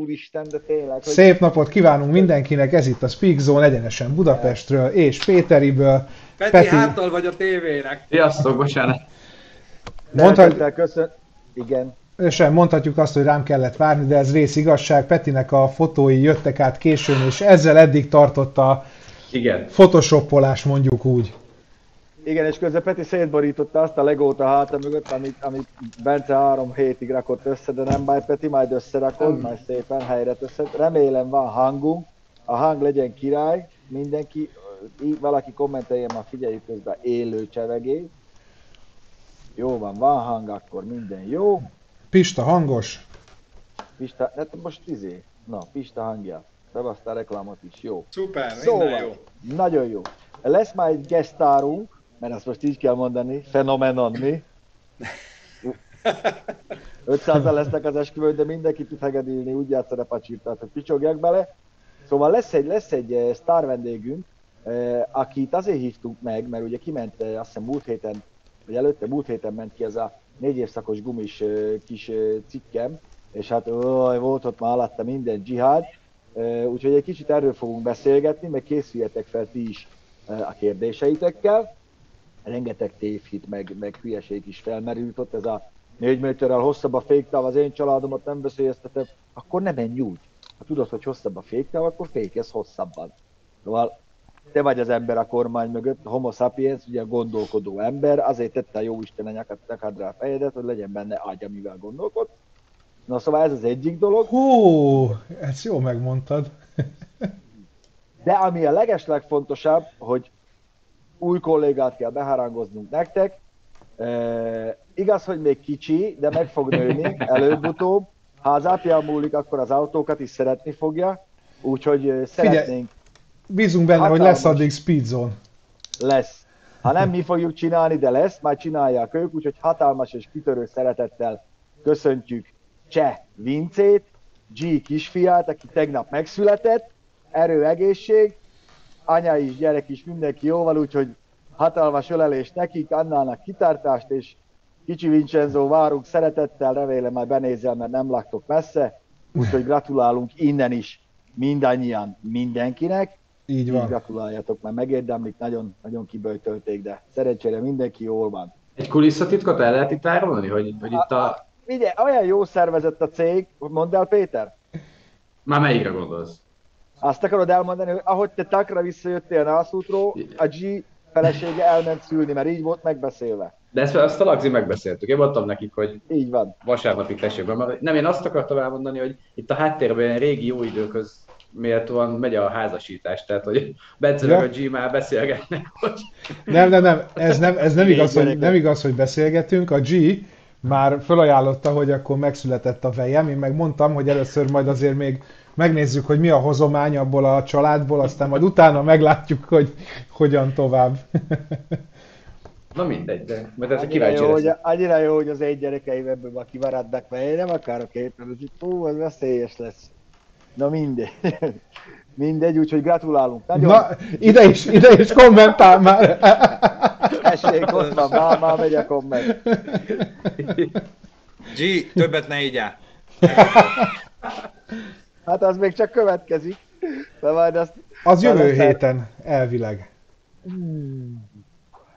úristen, de tényleg. Hogy... Szép napot kívánunk mindenkinek, ez itt a Speak Zone egyenesen Budapestről és Péteriből. Peti, Peti... háttal vagy a tévének. Sziasztok, bocsánat. Mondhat... Köszön... Igen. Sem mondhatjuk azt, hogy rám kellett várni, de ez rész igazság. Petinek a fotói jöttek át későn, és ezzel eddig tartott a Igen. photoshopolás, mondjuk úgy. Igen, és közben Peti szétborította azt a legót a háta mögött, amit, amit Bence három hétig rakott össze, de nem baj, Peti, majd összerakod, mm. majd szépen helyre teszed. Remélem van hangunk, a hang legyen király, mindenki, valaki kommentelje már figyeljük közben élő csevegés. Jó van, van hang, akkor minden jó. Pista hangos. Pista, hát most izé, na, Pista hangja. Bebasztál reklámot is, jó. Szuper, szóval, minden jó. Nagyon jó. Lesz majd gesztárunk, mert azt most így kell mondani, fenomenon, mi? 500 lesznek az esküvőn, de mindenki tud hegedülni, úgy játszod a pacsirtát, hogy picsogjak bele. Szóval lesz egy, lesz egy eh, sztár vendégünk, eh, akit azért hívtunk meg, mert ugye kiment, eh, azt hiszem múlt héten, vagy előtte múlt héten ment ki ez a négy évszakos gumis kis cikkem, és hát ó, volt ott már alatta minden dzsihád, úgyhogy egy kicsit erről fogunk beszélgetni, meg készüljetek fel ti is a kérdéseitekkel rengeteg tévhit, meg, meg hülyeség is felmerült ott, ez a négy méterrel hosszabb a féktáv, az én családomat nem veszélyeztetem, akkor nem menj úgy. Ha tudod, hogy hosszabb a féktáv, akkor fékez hosszabban. Szóval te vagy az ember a kormány mögött, a homo sapiens, ugye a gondolkodó ember, azért tette a jó Isten a nyakat, rá a fejedet, hogy legyen benne ágy, amivel gondolkod. Na szóval ez az egyik dolog. Hú, ezt jó megmondtad. De ami a legeslegfontosabb, hogy új kollégát kell beharangoznunk nektek. E, igaz, hogy még kicsi, de meg fog nőni előbb-utóbb. Ha az apja múlik, akkor az autókat is szeretni fogja. Úgyhogy szeretnénk... Figyelj, bízunk benne, hogy lesz addig speedzone. Lesz. Ha nem mi fogjuk csinálni, de lesz, majd csinálják ők, úgyhogy hatalmas és kitörő szeretettel köszöntjük Cseh Vincét, G kisfiát, aki tegnap megszületett, erő, egészség, anya is, gyerek is, mindenki jóval, úgyhogy hatalmas ölelés nekik, Annának kitartást, és kicsi Vincenzo várunk szeretettel, remélem majd benézel, mert nem laktok messze, úgyhogy gratulálunk innen is mindannyian mindenkinek. Így van. Így gratuláljatok, mert megérdemlik, nagyon, nagyon kiböjtölték, de szerencsére mindenki jól van. Egy kulisszatitkot el lehet itt árulni, hogy, hogy itt a... a... Ugye, olyan jó szervezett a cég, mondd el Péter? Már melyikre gondolsz? Azt akarod elmondani, hogy ahogy te takra visszajöttél Nászútról, a G felesége elment szülni, mert így volt megbeszélve. De ezt, ezt a Lagzi megbeszéltük. Én mondtam nekik, hogy így van. vasárnapig tessék be. Nem, én azt akartam elmondani, hogy itt a háttérben ilyen régi jó időköz méltóan megy a házasítás, tehát hogy Bence ja. a G már beszélgetnek, hogy... Nem, nem, nem, ez nem, ez nem, igaz, hogy, nem igaz, hogy beszélgetünk. A G már felajánlotta, hogy akkor megszületett a vejem, én meg mondtam, hogy először majd azért még megnézzük, hogy mi a hozomány abból a családból, aztán majd utána meglátjuk, hogy hogyan tovább. Na mindegy, de mert ez annyira jó, hogy, annyira jó, hogy az egy gyerekeim ebből már kimaradnak, mert én nem akarok éppen, hogy hú, ez veszélyes lesz. Na mindegy. Mindegy, úgyhogy gratulálunk. Nagyon... Na, ide is, ide is kommentál már. Tessék, ott van, már, már megy a komment. G, többet ne így Hát az még csak következik. De majd azt... Az jövő héten, elvileg.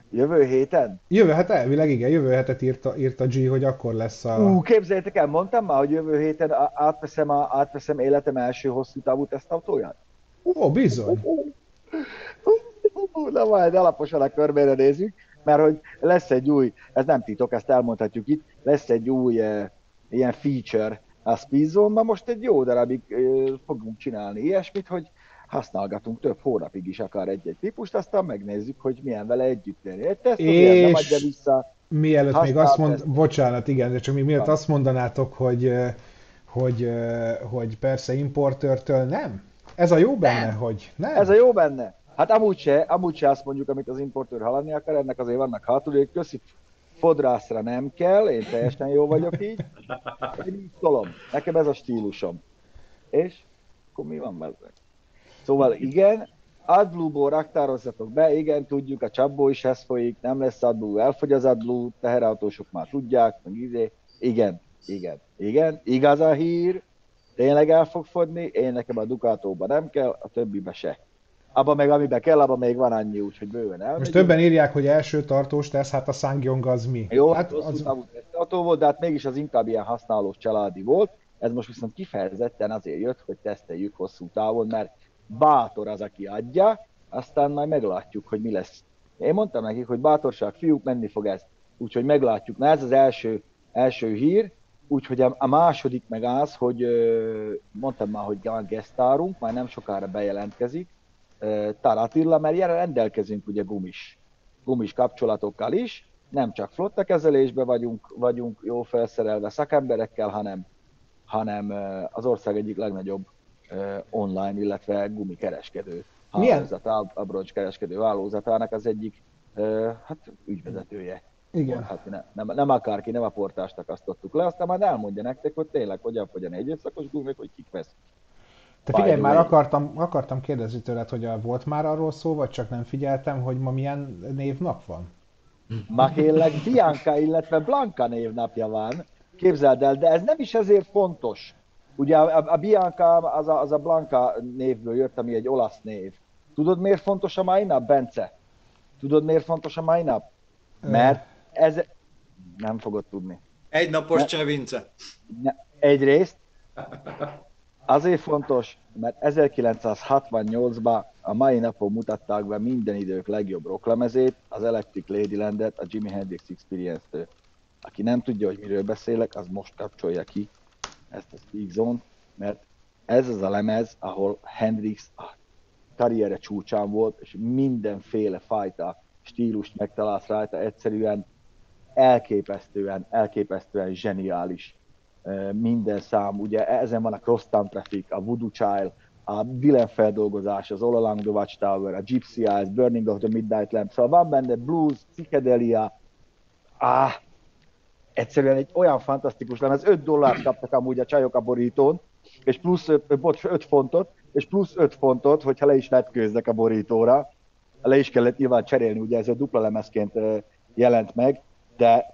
Jövő héten? Jövő, hát elvileg igen, jövő hetet írta, írta G, hogy akkor lesz a... Ú, képzeljétek el, mondtam már, hogy jövő héten átveszem, a, átveszem életem első hosszú távú tesztautóját. Ó, bizony. Na majd alaposan a körbére nézzük, mert hogy lesz egy új, ez nem titok, ezt elmondhatjuk itt, lesz egy új uh, ilyen feature, a Speedzone-ban most egy jó darabig fogunk csinálni ilyesmit, hogy használgatunk több hónapig is akár egy-egy típust, aztán megnézzük, hogy milyen vele együtt lenni. Egy teszt és... nem adja vissza. Mielőtt még azt mond, teszt. bocsánat, igen, de csak még mielőtt azt mondanátok, hogy, hogy, hogy persze importőrtől nem? Ez a jó benne, nem. hogy nem? Ez a jó benne. Hát amúgy se, amúgy se azt mondjuk, amit az importőr hallani akar, ennek azért vannak hátul, köszi fodrászra nem kell, én teljesen jó vagyok így. Én így tolom. Nekem ez a stílusom. És akkor mi van vele? Szóval igen, AdBlue-ból raktározzatok be, igen, tudjuk, a csapból is ez folyik, nem lesz AdBlue, elfogy az AdBlue, teherautósok már tudják, meg izé. Igen, igen, igen, igaz a hír, tényleg el fog fogyni, én nekem a Ducatóba nem kell, a többibe se. Abban meg amiben kell, abban még van annyi, úgyhogy bőven el. Most többen írják, hogy első tartós tesz, hát a Sangyong az mi? Jó, hát az... távú volt, de hát mégis az inkább ilyen használós családi volt. Ez most viszont kifejezetten azért jött, hogy teszteljük hosszú távon, mert bátor az, aki adja, aztán majd meglátjuk, hogy mi lesz. Én mondtam nekik, hogy bátorság, fiúk, menni fog ez. Úgyhogy meglátjuk. Na ez az első, első hír, úgyhogy a, második meg az, hogy mondtam már, hogy van gesztárunk, már nem sokára bejelentkezik, Taratilla, mert jelen rendelkezünk ugye gumis, gumis kapcsolatokkal is, nem csak flotta kezelésben vagyunk, vagyunk jó felszerelve szakemberekkel, hanem, hanem az ország egyik legnagyobb online, illetve gumikereskedő hálózat, abroncs kereskedő hálózatának az egyik hát ügyvezetője. Igen. Hát ne, nem, nem akárki, nem a portást akasztottuk le, aztán majd elmondja nektek, hogy tényleg hogyan fogy a négy szakos gumik, hogy kik vesz. Te figyelj, már akartam, akartam kérdezni tőled, hogy volt már arról szó, vagy csak nem figyeltem, hogy ma milyen névnap van? Ma kérlek Bianca, illetve Blanca névnapja van. Képzeld el, de ez nem is ezért fontos. Ugye a, a Bianca az a, az a Blanca névből jött, ami egy olasz név. Tudod miért fontos a mai nap, Bence? Tudod miért fontos a mai nap? Mert ez... Nem fogod tudni. Egy napos Csevince. Egyrészt, Azért fontos, mert 1968-ban a mai napon mutatták be minden idők legjobb rocklemezét, az Electric Ladylandet, a Jimi Hendrix Experience-től. Aki nem tudja, hogy miről beszélek, az most kapcsolja ki ezt a Speak Zone, mert ez az a lemez, ahol Hendrix a karriere csúcsán volt, és mindenféle fajta stílust megtalálsz rajta, egyszerűen elképesztően, elképesztően zseniális minden szám, ugye ezen van a Crosstown Traffic, a Voodoo Child, a Dylan feldolgozás, az All Along the Watchtower, a Gypsy Eyes, Burning of the Midnight Lamp, szóval van benne blues, psychedelia, ah, egyszerűen egy olyan fantasztikus lemez, 5 dollárt kaptak amúgy a csajok a borítón, és plusz 5, bocs, 5 fontot, és plusz 5 fontot, hogyha le is vetkőznek a borítóra, le is kellett nyilván cserélni, ugye ez a dupla lemezként jelent meg, de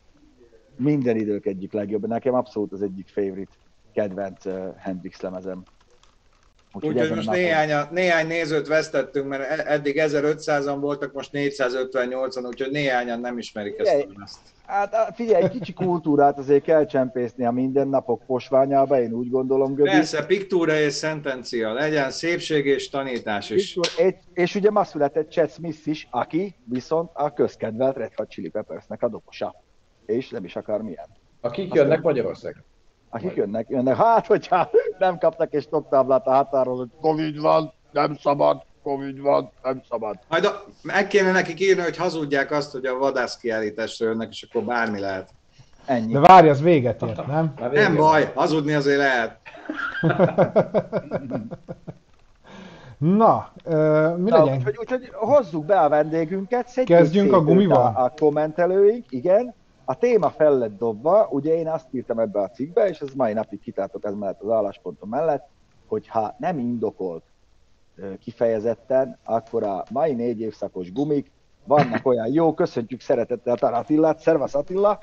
minden idők egyik legjobb. Nekem abszolút az egyik favorite kedvenc uh, Hendrix lemezem. Úgyhogy Úgy, most néhány, néhány nézőt vesztettünk, mert e- eddig 1500-an voltak, most 458-an, úgyhogy néhányan nem ismerik figyelj, ezt a lemezt. Hát figyelj, egy kicsi kultúrát azért kell csempészni a mindennapok posványába, én úgy gondolom, Gödi. Persze, piktúra és szentencia, legyen szépség és tanítás is. és, és ugye ma született Chad Smith is, aki viszont a közkedvelt Red Hot Chili Peppersnek a dobosa és nem is akar milyen. Akik jönnek Magyarországra? Akik jönnek, jönnek. Hát, hogyha nem kapnak és stoptáblát a határon, hogy Covid van, nem szabad, Covid van, nem szabad. Majd a, meg kéne nekik írni, hogy hazudják azt, hogy a vadász kiállításra jönnek, és akkor bármi lehet. Ennyi. De várj, az véget ért, nem? Nem baj, hazudni azért lehet. Na, uh, mi Na, legyen? Úgyhogy, úgyhogy hozzuk be a vendégünket, Kezdjünk a gumival? A, a kommentelőink, igen, a téma fel lett dobva, ugye én azt írtam ebbe a cikkbe, és ez mai napig kitartok ez mellett az álláspontom mellett, hogy ha nem indokolt kifejezetten, akkor a mai négy évszakos gumik vannak olyan jó, köszöntjük szeretettel Tar Attilát, szervasz Attila!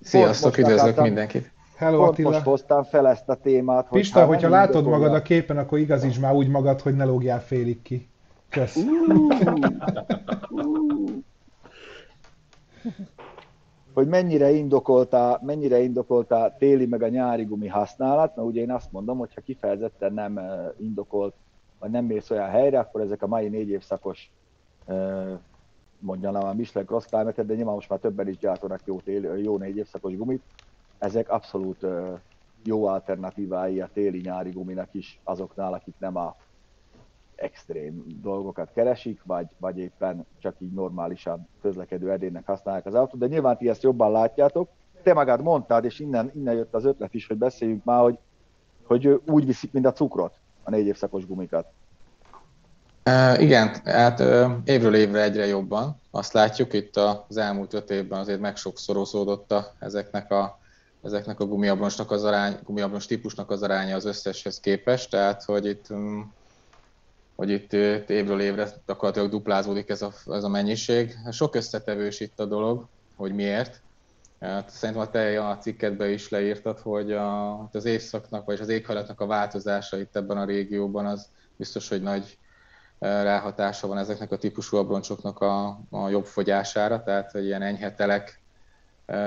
Sziasztok, üdvözlök akartam, mindenkit! Hello Attila! Most hoztam fel ezt a témát. Hogy Pista, hogyha indokolja... látod magad a képen, akkor igazíts már úgy magad, hogy ne lógjál félig ki. Kösz! Uh, uh hogy mennyire indokolta, mennyire indokolta téli meg a nyári gumi használat, mert ugye én azt mondom, hogy ha kifejezetten nem indokolt, vagy nem mész olyan helyre, akkor ezek a mai négy évszakos mondjam a Michelin Cross climate de nyilván most már többen is gyártanak jó, téli, jó négy évszakos gumit, ezek abszolút jó alternatívái a téli-nyári guminak is azoknál, akik nem a extrém dolgokat keresik, vagy, vagy éppen csak így normálisan közlekedő edénynek használják az autót, de nyilván ti ezt jobban látjátok. Te magad mondtad, és innen, innen jött az ötlet is, hogy beszéljünk már, hogy, hogy úgy viszik, mint a cukrot, a négy évszakos gumikat. Uh, igen, hát uh, évről évre egyre jobban. Azt látjuk, itt az elmúlt öt évben azért megsokszorozódott a, ezeknek a ezeknek a gumiablonsnak az arány, gumiablons típusnak az aránya az összeshez képest, tehát hogy itt um, hogy itt évről évre gyakorlatilag duplázódik ez a, ez a mennyiség. Sok összetevős itt a dolog, hogy miért. Hát szerintem a te a cikketben is leírtad, hogy a, hát az éjszaknak, vagy az éghajlatnak a változása itt ebben a régióban az biztos, hogy nagy ráhatása van ezeknek a típusú abroncsoknak a, a jobb fogyására, tehát hogy ilyen enyhetelek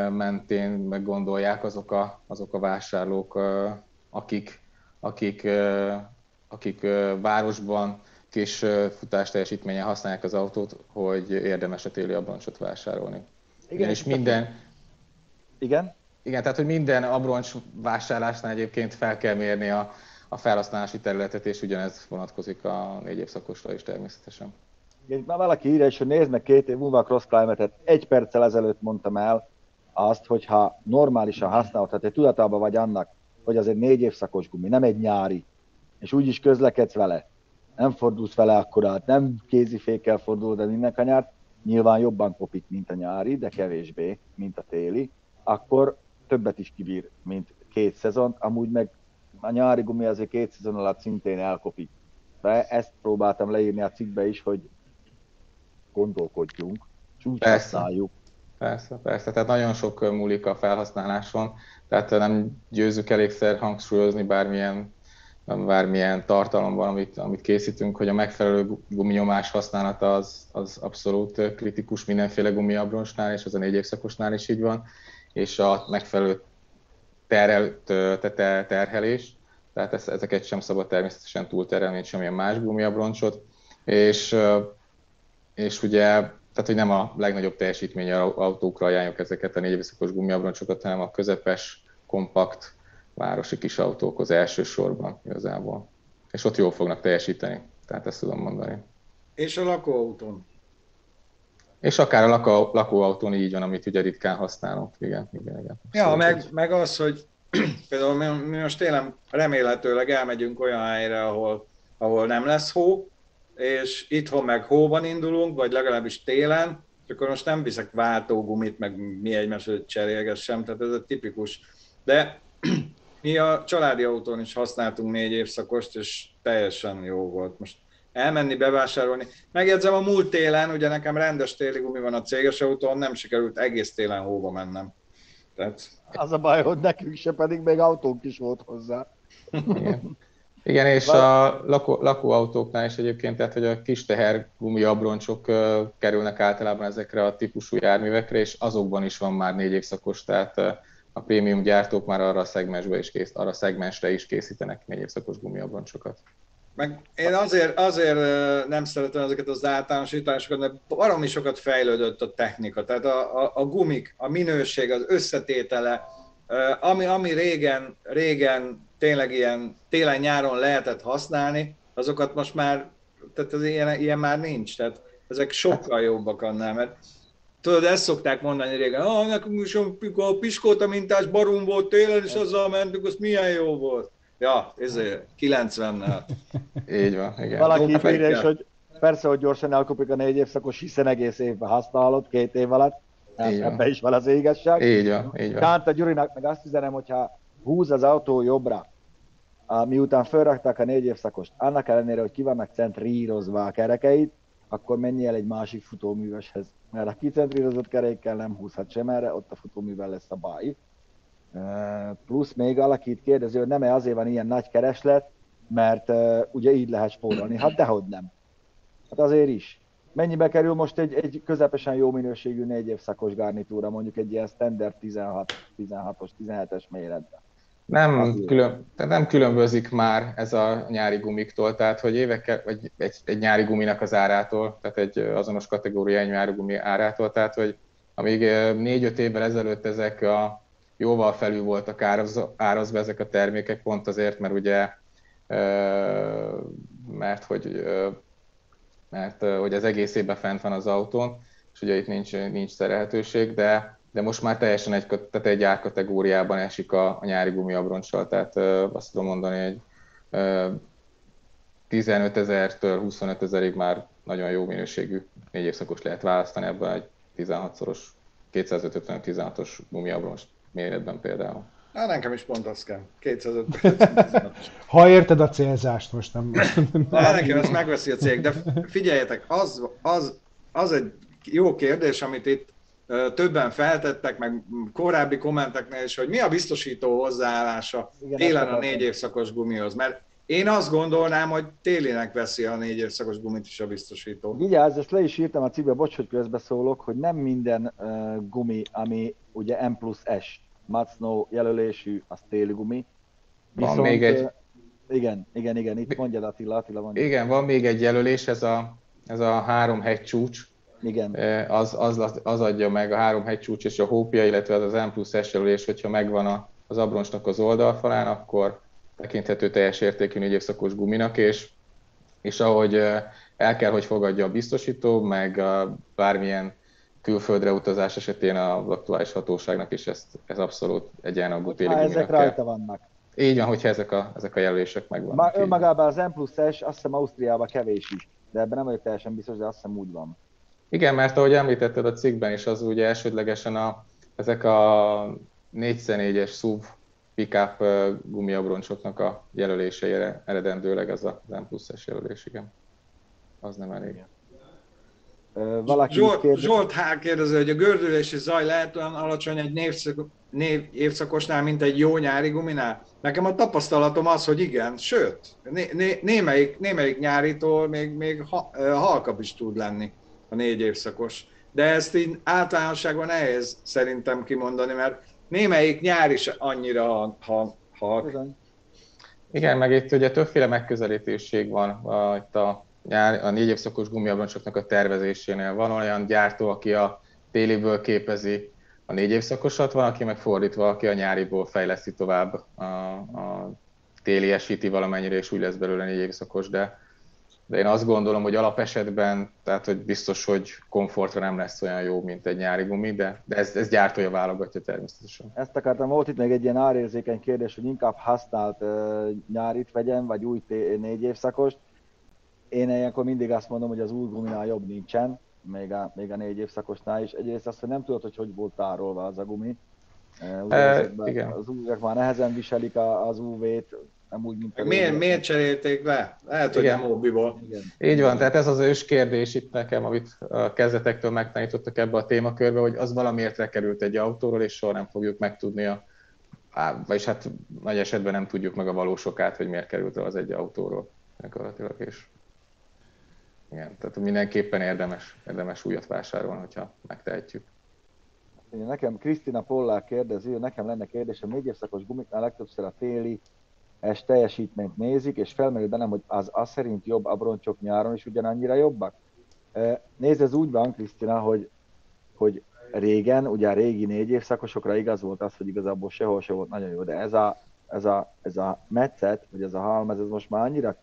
mentén meggondolják azok a, azok a vásárlók, akik, akik, akik városban kis futás teljesítményen használják az autót, hogy érdemes a téli abroncsot vásárolni. Igen, és minden... Igen? Igen, tehát hogy minden abroncs vásárlásnál egyébként fel kell mérni a, a felhasználási területet, és ugyanez vonatkozik a négy évszakosra is természetesen. Igen, már valaki írja is, hogy nézd meg két év múlva a Cross Climate-et. Egy perccel ezelőtt mondtam el azt, hogy ha normálisan használod, tehát tudatában vagy annak, hogy az egy négy évszakos gumi, nem egy nyári, és úgy is közlekedsz vele, nem fordulsz vele akkorát, nem kézifékkel fordulod el minden kanyart, nyilván jobban kopik, mint a nyári, de kevésbé, mint a téli, akkor többet is kibír, mint két szezon, amúgy meg a nyári gumi azért két szezon alatt szintén elkopik. De ezt próbáltam leírni a cikkbe is, hogy gondolkodjunk, és úgy persze. használjuk. Persze, persze, tehát nagyon sok múlik a felhasználáson, tehát nem győzzük elégszer hangsúlyozni bármilyen bármilyen tartalomban, amit, amit készítünk, hogy a megfelelő guminyomás használata az, az abszolút kritikus mindenféle gumiabroncsnál, és az a négy évszakosnál is így van, és a megfelelő terhel, terhelés, tehát ezeket sem szabad természetesen túlterelni, mint semmilyen más gumiabroncsot, és, és ugye, tehát hogy nem a legnagyobb teljesítményű autókra ajánljuk ezeket a négy évszakos gumiabroncsokat, hanem a közepes, kompakt, városi kis autókhoz elsősorban igazából. És ott jól fognak teljesíteni, tehát ezt tudom mondani. És a lakóautón? És akár a lakó, lakóautón így van, amit ugye ritkán használunk. Igen, igen, igen. Ja, meg, meg az, hogy például mi, mi most tényleg remélhetőleg elmegyünk olyan helyre, ahol, ahol nem lesz hó, és itthon meg hóban indulunk, vagy legalábbis télen, és akkor most nem viszek váltógumit, meg mi egymáshoz cserélgessem, tehát ez a tipikus. De mi a családi autón is használtunk négy évszakost, és teljesen jó volt. Most elmenni, bevásárolni. Megjegyzem, a múlt télen, ugye nekem rendes téli gumi van a céges autón, nem sikerült egész télen hóba mennem. Tehát... Az a baj, hogy nekünk se pedig még autónk is volt hozzá. Igen. Igen, és a lakó, lakóautóknál is egyébként, tehát hogy a kis teher gumi abroncsok kerülnek általában ezekre a típusú járművekre, és azokban is van már négy évszakos, tehát a prémium gyártók már arra a szegmensbe is kész, arra a szegmensre is készítenek négy évszakos gumiabroncsokat. Meg én azért, azért nem szeretem ezeket az általánosításokat, mert baromi sokat fejlődött a technika, tehát a, a, a gumik, a minőség, az összetétele, ami, ami régen, régen tényleg ilyen télen-nyáron lehetett használni, azokat most már, tehát az ilyen, ilyen már nincs, tehát ezek sokkal jobbak annál, mert Tudod, ezt szokták mondani régen, ah, nekünk is a piskóta mintás barum volt télen, és azzal mentünk, az milyen jó volt. Ja, ezért 90-nel. Így van, igen. Valaki írja hogy persze, hogy gyorsan elkopik a négy évszakos, hiszen egész évben használod, két év alatt. Ebbe is van az égesság. Így van, így van. Kánta Gyurinak meg azt üzenem, hogyha húz az autó jobbra, miután felrakták a négy évszakost, annak ellenére, hogy ki vannak centrírozva a kerekeit, akkor menj el egy másik futóműveshez. Mert a kicentrírozott kerékkel nem húzhat sem erre, ott a futóművel lesz a baj. Plusz még alakít kérdezi, hogy nem-e azért van ilyen nagy kereslet, mert ugye így lehet spórolni. Hát dehogy nem. Hát azért is. Mennyibe kerül most egy, egy közepesen jó minőségű négy évszakos garnitúra, mondjuk egy ilyen standard 16, 16-os, 17-es méretben? Nem, külön, tehát nem különbözik már ez a nyári gumiktól, tehát hogy évekkel, vagy egy, egy nyári guminak az árától, tehát egy azonos kategóriai nyári gumi árától, tehát hogy amíg négy-öt évvel ezelőtt ezek a jóval felül voltak árazva, árazva ezek a termékek, pont azért, mert ugye, mert hogy, mert hogy az egész évben fent van az autón, és ugye itt nincs, nincs szerelhetőség, de de most már teljesen egy, tehát egy árkategóriában esik a, a nyári gumiabroncsal, tehát ö, azt tudom mondani, hogy ö, 15 ezertől 25 ezerig már nagyon jó minőségű négy évszakos lehet választani ebben egy 16-szoros, 255-16-os gumiabroncs méretben például. Hát nekem is pont az kell. 250 Ha érted a célzást, most nem... Na, nekem ezt megveszi a cég, de figyeljetek, az, az, az egy jó kérdés, amit itt többen feltettek, meg korábbi kommenteknél is, hogy mi a biztosító hozzáállása Igen, télen a négy évszakos gumihoz, mert én azt gondolnám, hogy télinek veszi a négy évszakos gumit is a biztosító. Vigyázz, ezt le is írtam a cikkbe, bocs, hogy közbeszólok, hogy nem minden uh, gumi, ami ugye M plusz S, Mud Snow jelölésű, az téli gumi. Viszont, van még egy... Igen, igen, igen, itt mondja Attila, Attila mondja. Igen, van még egy jelölés, ez a, ez a három hegy csúcs, igen. Az, az, az adja meg a három hegycsúcs és a hópia, illetve az az M plusz S jelölés, hogyha megvan a, az abroncsnak az oldalfalán, akkor tekinthető teljes értékű négy évszakos guminak, és, és ahogy el kell, hogy fogadja a biztosító, meg a bármilyen külföldre utazás esetén az aktuális hatóságnak is ezt, ez abszolút egyenrangú téli guminak ezek kell. rajta vannak. Így van, hogyha ezek a, ezek a jelölések megvannak. Ma, önmagában az M plusz S, azt hiszem Ausztriában kevés is, de ebben nem vagyok teljesen biztos, de azt hiszem úgy van. Igen, mert ahogy említetted a cikkben is, az ugye elsődlegesen a, ezek a 4x4-es SUV pickup gumiabroncsoknak a jelöléseire eredendőleg az a M plusz jelölés, igen. Az nem elég. Valaki Zsolt, kérdez... Zsolt H. kérdezi, hogy a gördülési zaj lehet olyan alacsony egy névszak, név, évszakosnál, mint egy jó nyári guminál? Nekem a tapasztalatom az, hogy igen, sőt, né, né, némelyik, némelyik nyáritól még, még ha, halkabb is tud lenni a négy évszakos. De ezt így általánosságban nehéz szerintem kimondani, mert némelyik nyár is annyira ha, ha Igen, meg itt ugye többféle megközelítéség van a, itt a, nyár, a négy évszakos gumiabroncsoknak a tervezésénél. Van olyan gyártó, aki a téliből képezi a négy évszakosat, van, aki meg fordítva, aki a nyáriból fejleszti tovább a, a téli esíti valamennyire, és úgy lesz belőle négy évszakos, de de én azt gondolom, hogy alapesetben, tehát hogy biztos, hogy komfortra nem lesz olyan jó, mint egy nyári gumi, de, de ez, ez gyártója válogatja természetesen. Ezt akartam, volt itt még egy ilyen árérzékeny kérdés, hogy inkább használt uh, nyárit vegyem, vagy új t- négy évszakost. Én ilyenkor mindig azt mondom, hogy az új guminál jobb nincsen, még a, még a négy évszakosnál is. Egyrészt azt, hogy nem tudod, hogy hogy volt tárolva az a gumi. Uh, e, igen. Az újak már nehezen viselik az UV-t, nem úgy, mint a miért, miért cserélték le? Lehet, hogy Igen. nem hobbiból. Igen. Így van, tehát ez az ős kérdés itt nekem, amit a kezdetektől megtanítottak ebbe a témakörbe, hogy az valamiért lekerült egy autóról, és soha nem fogjuk megtudni a Á, vagyis hát nagy esetben nem tudjuk meg a valósokát, hogy miért került az egy autóról gyakorlatilag, és igen, tehát mindenképpen érdemes, érdemes újat vásárolni, hogyha megtehetjük. Nekem Krisztina Pollár kérdezi, nekem lenne kérdésem, négy évszakos gumiknál legtöbbször a téli es teljesítményt nézik, és felmerül bennem, hogy az az szerint jobb abroncsok nyáron is ugyanannyira jobbak. Nézd, ez úgy van, Krisztina, hogy, hogy régen, ugye a régi négy évszakosokra igaz volt az, hogy igazából sehol se volt nagyon jó, de ez a, ez a, ez a metszet, vagy ez a halmaz, ez most már annyira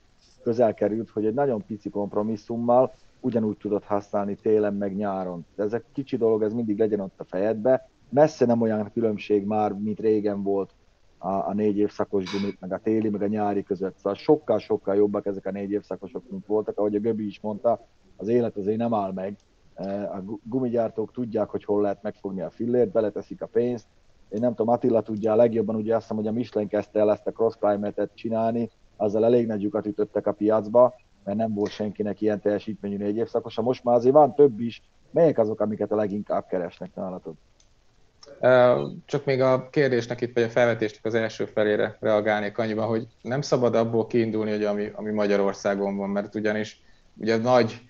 közel került, hogy egy nagyon pici kompromisszummal ugyanúgy tudod használni télen meg nyáron. De ez a kicsi dolog, ez mindig legyen ott a fejedbe. Messze nem olyan különbség már, mint régen volt a, a négy évszakos gumit, meg a téli, meg a nyári között. Szóval sokkal-sokkal jobbak ezek a négy évszakosok, mint voltak. Ahogy a Göbi is mondta, az élet azért nem áll meg. E, a gumigyártók tudják, hogy hol lehet megfogni a fillért, beleteszik a pénzt. Én nem tudom, Attila tudja a legjobban, ugye azt hiszem, hogy a Michelin kezdte el ezt a cross climate csinálni, azzal elég nagy lyukat ütöttek a piacba, mert nem volt senkinek ilyen teljesítményű négy évszakosa. Most már azért van több is. Melyek azok, amiket a leginkább keresnek nálatok? Csak még a kérdésnek itt, vagy a felvetésnek az első felére reagálnék annyiban, hogy nem szabad abból kiindulni, hogy ami, ami Magyarországon van, mert ugyanis ugye nagy,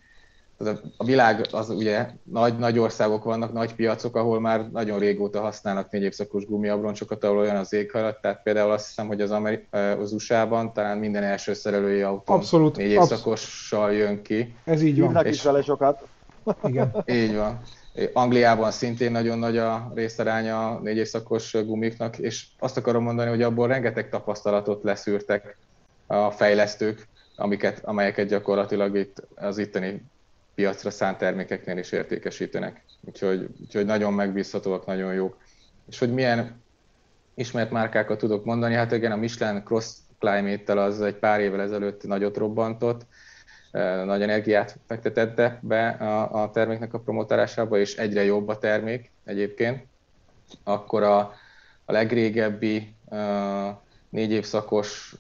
a világ az ugye nagy, nagy országok vannak, nagy piacok, ahol már nagyon régóta használnak négy évszakos gumiabroncsokat, ahol olyan az éghajlat, tehát például azt hiszem, hogy az, Ameri- az USA-ban talán minden első szerelői autó abszolút, négy évszakossal jön ki. Ez így van. Hívnak is vele sokat. Igen. Így van. Angliában szintén nagyon nagy a részaránya a négy évszakos gumiknak, és azt akarom mondani, hogy abból rengeteg tapasztalatot leszűrtek a fejlesztők, amiket, amelyeket gyakorlatilag itt az itteni piacra szánt termékeknél is értékesítenek. Úgyhogy, úgyhogy nagyon megbízhatóak, nagyon jók. És hogy milyen ismert márkákat tudok mondani, hát igen, a Michelin Cross Climate-tel az egy pár évvel ezelőtt nagyot robbantott, nagy energiát fektetett be a, a terméknek a promotálásába, és egyre jobb a termék egyébként. Akkor a, a legrégebbi négy évszakos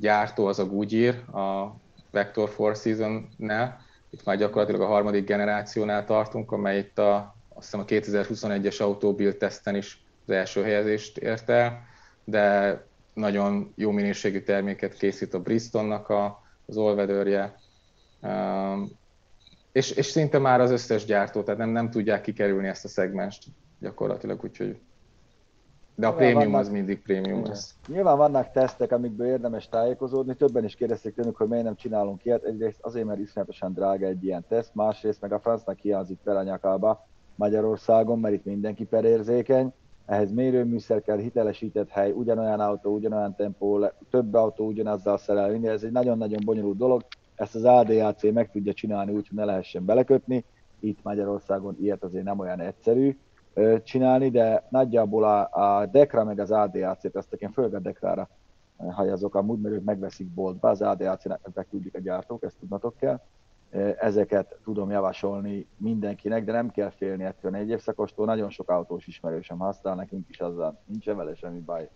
gyártó az a Goodyear, a Vector Four Season-nál. Itt már gyakorlatilag a harmadik generációnál tartunk, amely itt a, azt hiszem a 2021-es autóbil teszten is az első helyezést ért el, de nagyon jó minőségű terméket készít a Bristolnak a, az olvedőrje, és, és szinte már az összes gyártó, tehát nem, nem tudják kikerülni ezt a szegmest gyakorlatilag, úgyhogy de a Nyilván prémium vannak, az mindig prémium lesz. Nyilván vannak tesztek, amikből érdemes tájékozódni. Többen is kérdezték tőlük, hogy miért nem csinálunk ilyet. Egyrészt azért, mert iszonyatosan drága egy ilyen teszt, másrészt meg a francnak hiányzik fel a nyakába Magyarországon, mert itt mindenki perérzékeny. Ehhez mérőműszer kell, hitelesített hely, ugyanolyan autó, ugyanolyan tempó, több autó ugyanazzal szerelni. Ez egy nagyon-nagyon bonyolult dolog. Ezt az ADAC meg tudja csinálni úgy, hogy ne lehessen belekötni. Itt Magyarországon ilyet azért nem olyan egyszerű csinálni, de nagyjából a, a Dekra meg az ADAC-t, ezt én főleg a Dekrára hajazok amúgy, mert ők megveszik boltba, az ADAC-nek beküldik a gyártók, ezt tudnatok kell. Ezeket tudom javasolni mindenkinek, de nem kell félni ettől négy évszakostól. Nagyon sok autós ismerősem használ, nekünk is azzal nincsen vele semmi baj.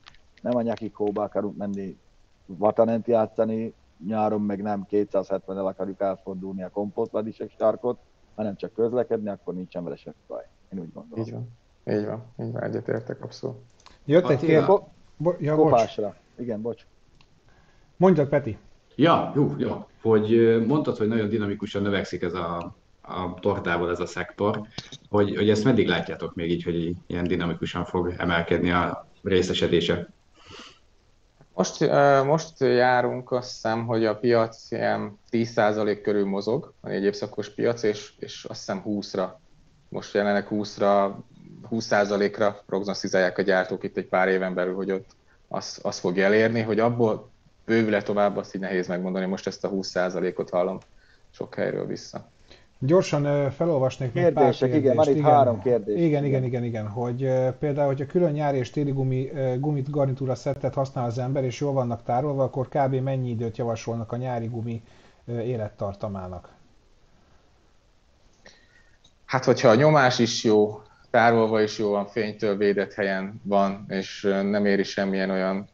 Nem a nyakikóba akarunk menni vatanent játszani, nyáron meg nem 270-el akarjuk elfordulni a kompótvadisek sarkot, hanem csak közlekedni, akkor nincsen vele semmi baj. Én úgy gondolom. Így van. Így van, így van, egyetértek abszolút. Jött egy kérdés. Ko- bo- ja, Kopásra. Bocs. Igen, bocs. Mondjad, Peti. Ja, jó, jó. Hogy mondtad, hogy nagyon dinamikusan növekszik ez a, a tortából ez a szektor, hogy, hogy ezt meddig látjátok még így, hogy ilyen dinamikusan fog emelkedni a részesedése? Most, most járunk, azt hiszem, hogy a piac ilyen 10% körül mozog, a négy évszakos piac, és, és azt hiszem 20-ra most jelenleg 20-ra, 20%-ra prognosztizálják a gyártók itt egy pár éven belül, hogy ott az, az fog elérni, hogy abból bővül tovább, azt így nehéz megmondani, most ezt a 20%-ot hallom sok helyről vissza. Gyorsan felolvasnék még pár kérdést. igen, van itt igen, három kérdés. Igen, igen, igen, igen, hogy uh, például, hogyha külön nyári és téli gumi, gumit garnitúra szettet használ az ember, és jól vannak tárolva, akkor kb. mennyi időt javasolnak a nyári gumi élettartamának? Hát, hogyha a nyomás is jó, tárolva is jó van, fénytől védett helyen van, és nem éri semmilyen olyan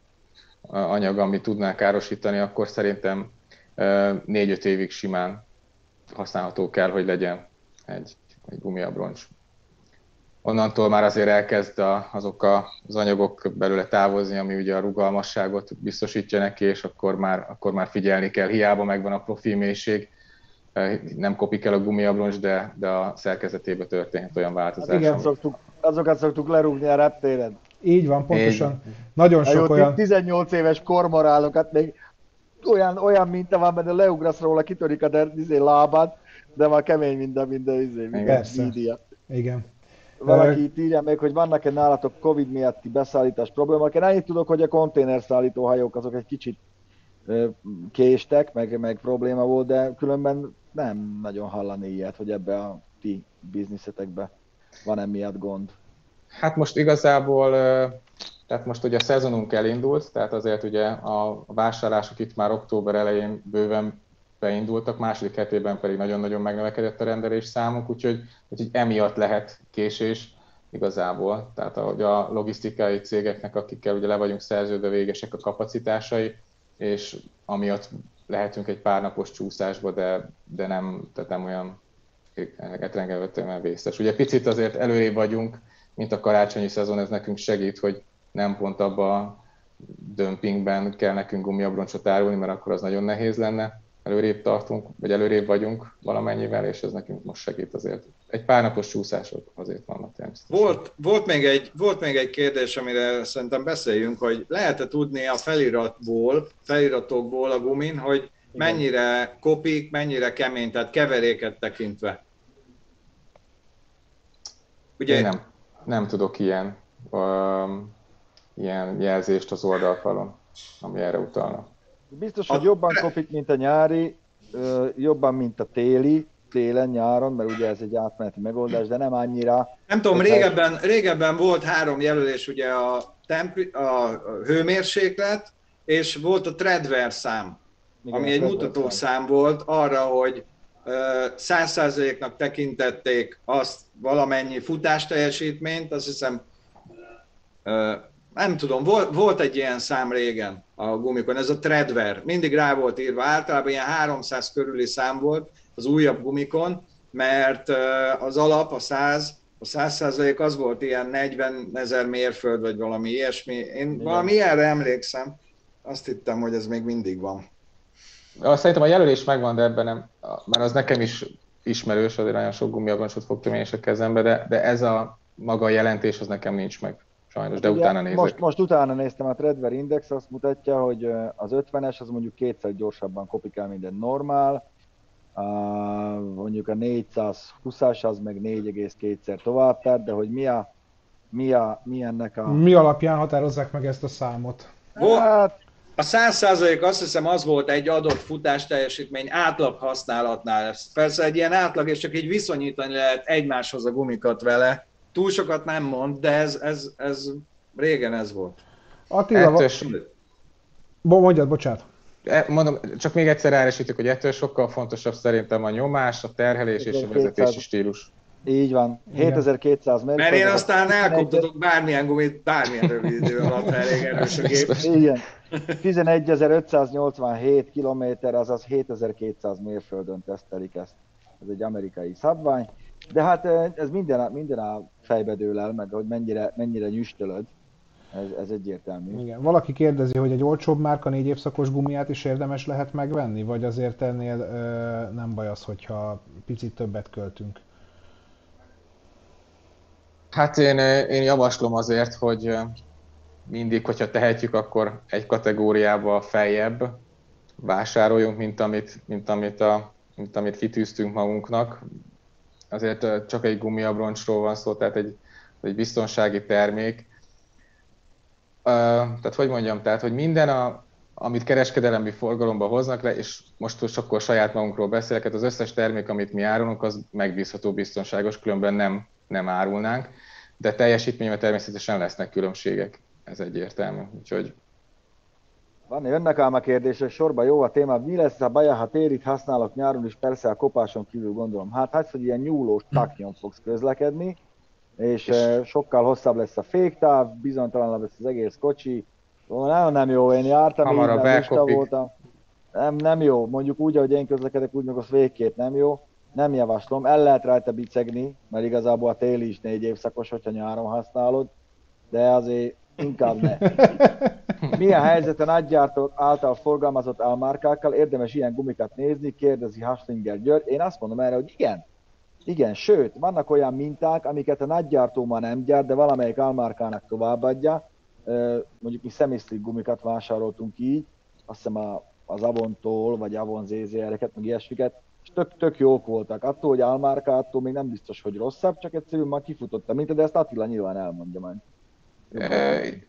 anyag, ami tudná károsítani, akkor szerintem 4-5 évig simán használható kell, hogy legyen egy, egy gumiabroncs. Onnantól már azért elkezd a, azok az anyagok belőle távozni, ami ugye a rugalmasságot biztosítja neki, és akkor már, akkor már figyelni kell. Hiába megvan a profilmélység, nem kopik el a gumiabroncs, de, de a szerkezetébe történhet olyan változás. Hát igen, szoktuk, azokat szoktuk lerúgni a reptéren. Így van, pontosan. Így. Nagyon sok jó, olyan... 18 éves kormorálokat még olyan, olyan minta van, mert leugrasz róla, kitörik a der, izé, lábad, de már kemény minden, minden izé, minden Igen. Igen. Valaki itt írja még, hogy vannak-e nálatok Covid miatti beszállítás problémák. Én annyit tudok, hogy a konténerszállító hajók azok egy kicsit késtek, meg, meg probléma volt, de különben nem nagyon hallani ilyet, hogy ebbe a ti bizniszetekbe van emiatt gond. Hát most igazából, tehát most ugye a szezonunk elindult, tehát azért ugye a vásárlások itt már október elején bőven beindultak, második hetében pedig nagyon-nagyon megnövekedett a rendelés számunk, úgyhogy, úgyhogy emiatt lehet késés igazából. Tehát ahogy a logisztikai cégeknek, akikkel ugye le vagyunk szerződve végesek a kapacitásai, és amiatt lehetünk egy pár napos csúszásba, de, de nem, tehát nem olyan etrengevetően vészes. Ugye picit azért előrébb vagyunk, mint a karácsonyi szezon, ez nekünk segít, hogy nem pont abba a dömpingben kell nekünk gumiabroncsot árulni, mert akkor az nagyon nehéz lenne. Előrébb tartunk, vagy előrébb vagyunk valamennyivel, és ez nekünk most segít azért. Egy pár napos csúszások azért vannak természetesen. Volt, volt, még egy, volt még egy kérdés, amire szerintem beszéljünk, hogy lehet-e tudni a feliratból, feliratokból a gumin, hogy mennyire kopik, mennyire kemény, tehát keveréket tekintve. Ugye? Én nem, nem tudok ilyen, um, ilyen jelzést az oldalfalon, ami erre utalna. Biztos, hogy jobban kopik, mint a nyári, jobban, mint a téli, télen, nyáron, mert ugye ez egy átmeneti megoldás, de nem annyira. Nem tudom, régebben, régebben volt három jelölés, ugye a, tempi, a hőmérséklet, és volt a Treadwear szám, Igen, ami egy mutatószám volt arra, hogy száz százaléknak tekintették azt valamennyi futás teljesítményt, azt hiszem, nem tudom, volt, volt egy ilyen szám régen a gumikon, ez a Treadwear, mindig rá volt írva, általában ilyen 300 körüli szám volt az újabb gumikon, mert az alap, a 100, A 100% az volt ilyen 40 ezer mérföld, vagy valami ilyesmi. Én Igen. valami ilyenre emlékszem. Azt hittem, hogy ez még mindig van. Szerintem a jelölés megvan, de ebben nem, mert az nekem is ismerős, azért nagyon sok gumiabroncsot fogtam én is a kezembe, de, de ez a maga a jelentés az nekem nincs meg sajnos, de Ugye, utána nézek. Most, most utána néztem, a Tredver Index azt mutatja, hogy az 50-es az mondjuk kétszer gyorsabban kopik el minden normál, mondjuk a 420-as az meg 4,2-szer tovább tart, de hogy mi a, mi a, mi ennek a... Mi alapján határozzák meg ezt a számot? Hát, a 100% azt hiszem az volt egy adott futás teljesítmény átlag használatnál. Persze egy ilyen átlag, és csak így viszonyítani lehet egymáshoz a gumikat vele. Túl sokat nem mond, de ez, ez, ez régen ez volt. Attila, Ettős... Bo, mondjad, bocsánat. E, mondom, csak még egyszer ráresítjük, hogy ettől sokkal fontosabb szerintem a nyomás, a terhelés és a vezetési stílus. Így van, 7200 mérföld. Mert én aztán elkoptatok bármilyen gumit, bármilyen rövid idő alatt, elég erős a gép. Igen. 11.587 km, azaz 7200 mérföldön tesztelik ezt. Ez egy amerikai szabvány. De hát ez minden, minden a fejbe dől el, meg hogy mennyire, mennyire nyüstölöd. Ez, ez egyértelmű. Igen. Valaki kérdezi, hogy egy olcsóbb márka négy évszakos gumiát is érdemes lehet megvenni, vagy azért ennél ö, nem baj az, hogyha picit többet költünk? Hát én, én javaslom azért, hogy mindig, hogyha tehetjük, akkor egy kategóriába feljebb vásároljunk, mint amit, mint amit, a, mint amit kitűztünk magunknak. Azért csak egy gumiabroncsról van szó, tehát egy, egy biztonsági termék. Tehát hogy mondjam, tehát hogy minden, a, amit kereskedelemi forgalomba hoznak le, és most most akkor saját magunkról beszélek, hát az összes termék, amit mi árulunk, az megbízható, biztonságos, különben nem, nem árulnánk, de teljesítményben természetesen lesznek különbségek ez egyértelmű. Úgyhogy van, jönnek ám a kérdések sorba, jó a téma. Mi lesz a baj, ha térit használok nyáron is, persze a kopáson kívül gondolom. Hát hát, hogy ilyen nyúlós taknyon fogsz közlekedni, és, és sokkal hosszabb lesz a féktáv, bizonytalanabb lesz az egész kocsi. Nagyon nem jó, én jártam, így nem voltam. Nem, nem jó, mondjuk úgy, ahogy én közlekedek, úgy meg az végképp nem jó. Nem javaslom, el lehet rajta bicegni, mert igazából a téli is négy évszakos, hogyha nyáron használod, de azért Inkább ne. Milyen helyzeten nagygyártók által forgalmazott álmárkákkal érdemes ilyen gumikat nézni, kérdezi Haslinger György. Én azt mondom erre, hogy igen. Igen, sőt, vannak olyan minták, amiket a nagygyártó ma nem gyárt, de valamelyik álmárkának továbbadja. Mondjuk mi szemiszlik gumikat vásároltunk így, azt hiszem az Avontól, vagy Avon ZZR-eket, meg ilyesmiket, és tök, tök jók voltak. Attól, hogy álmárkától még nem biztos, hogy rosszabb, csak egyszerűen már kifutott a minta, de ezt Attila nyilván elmondja majd.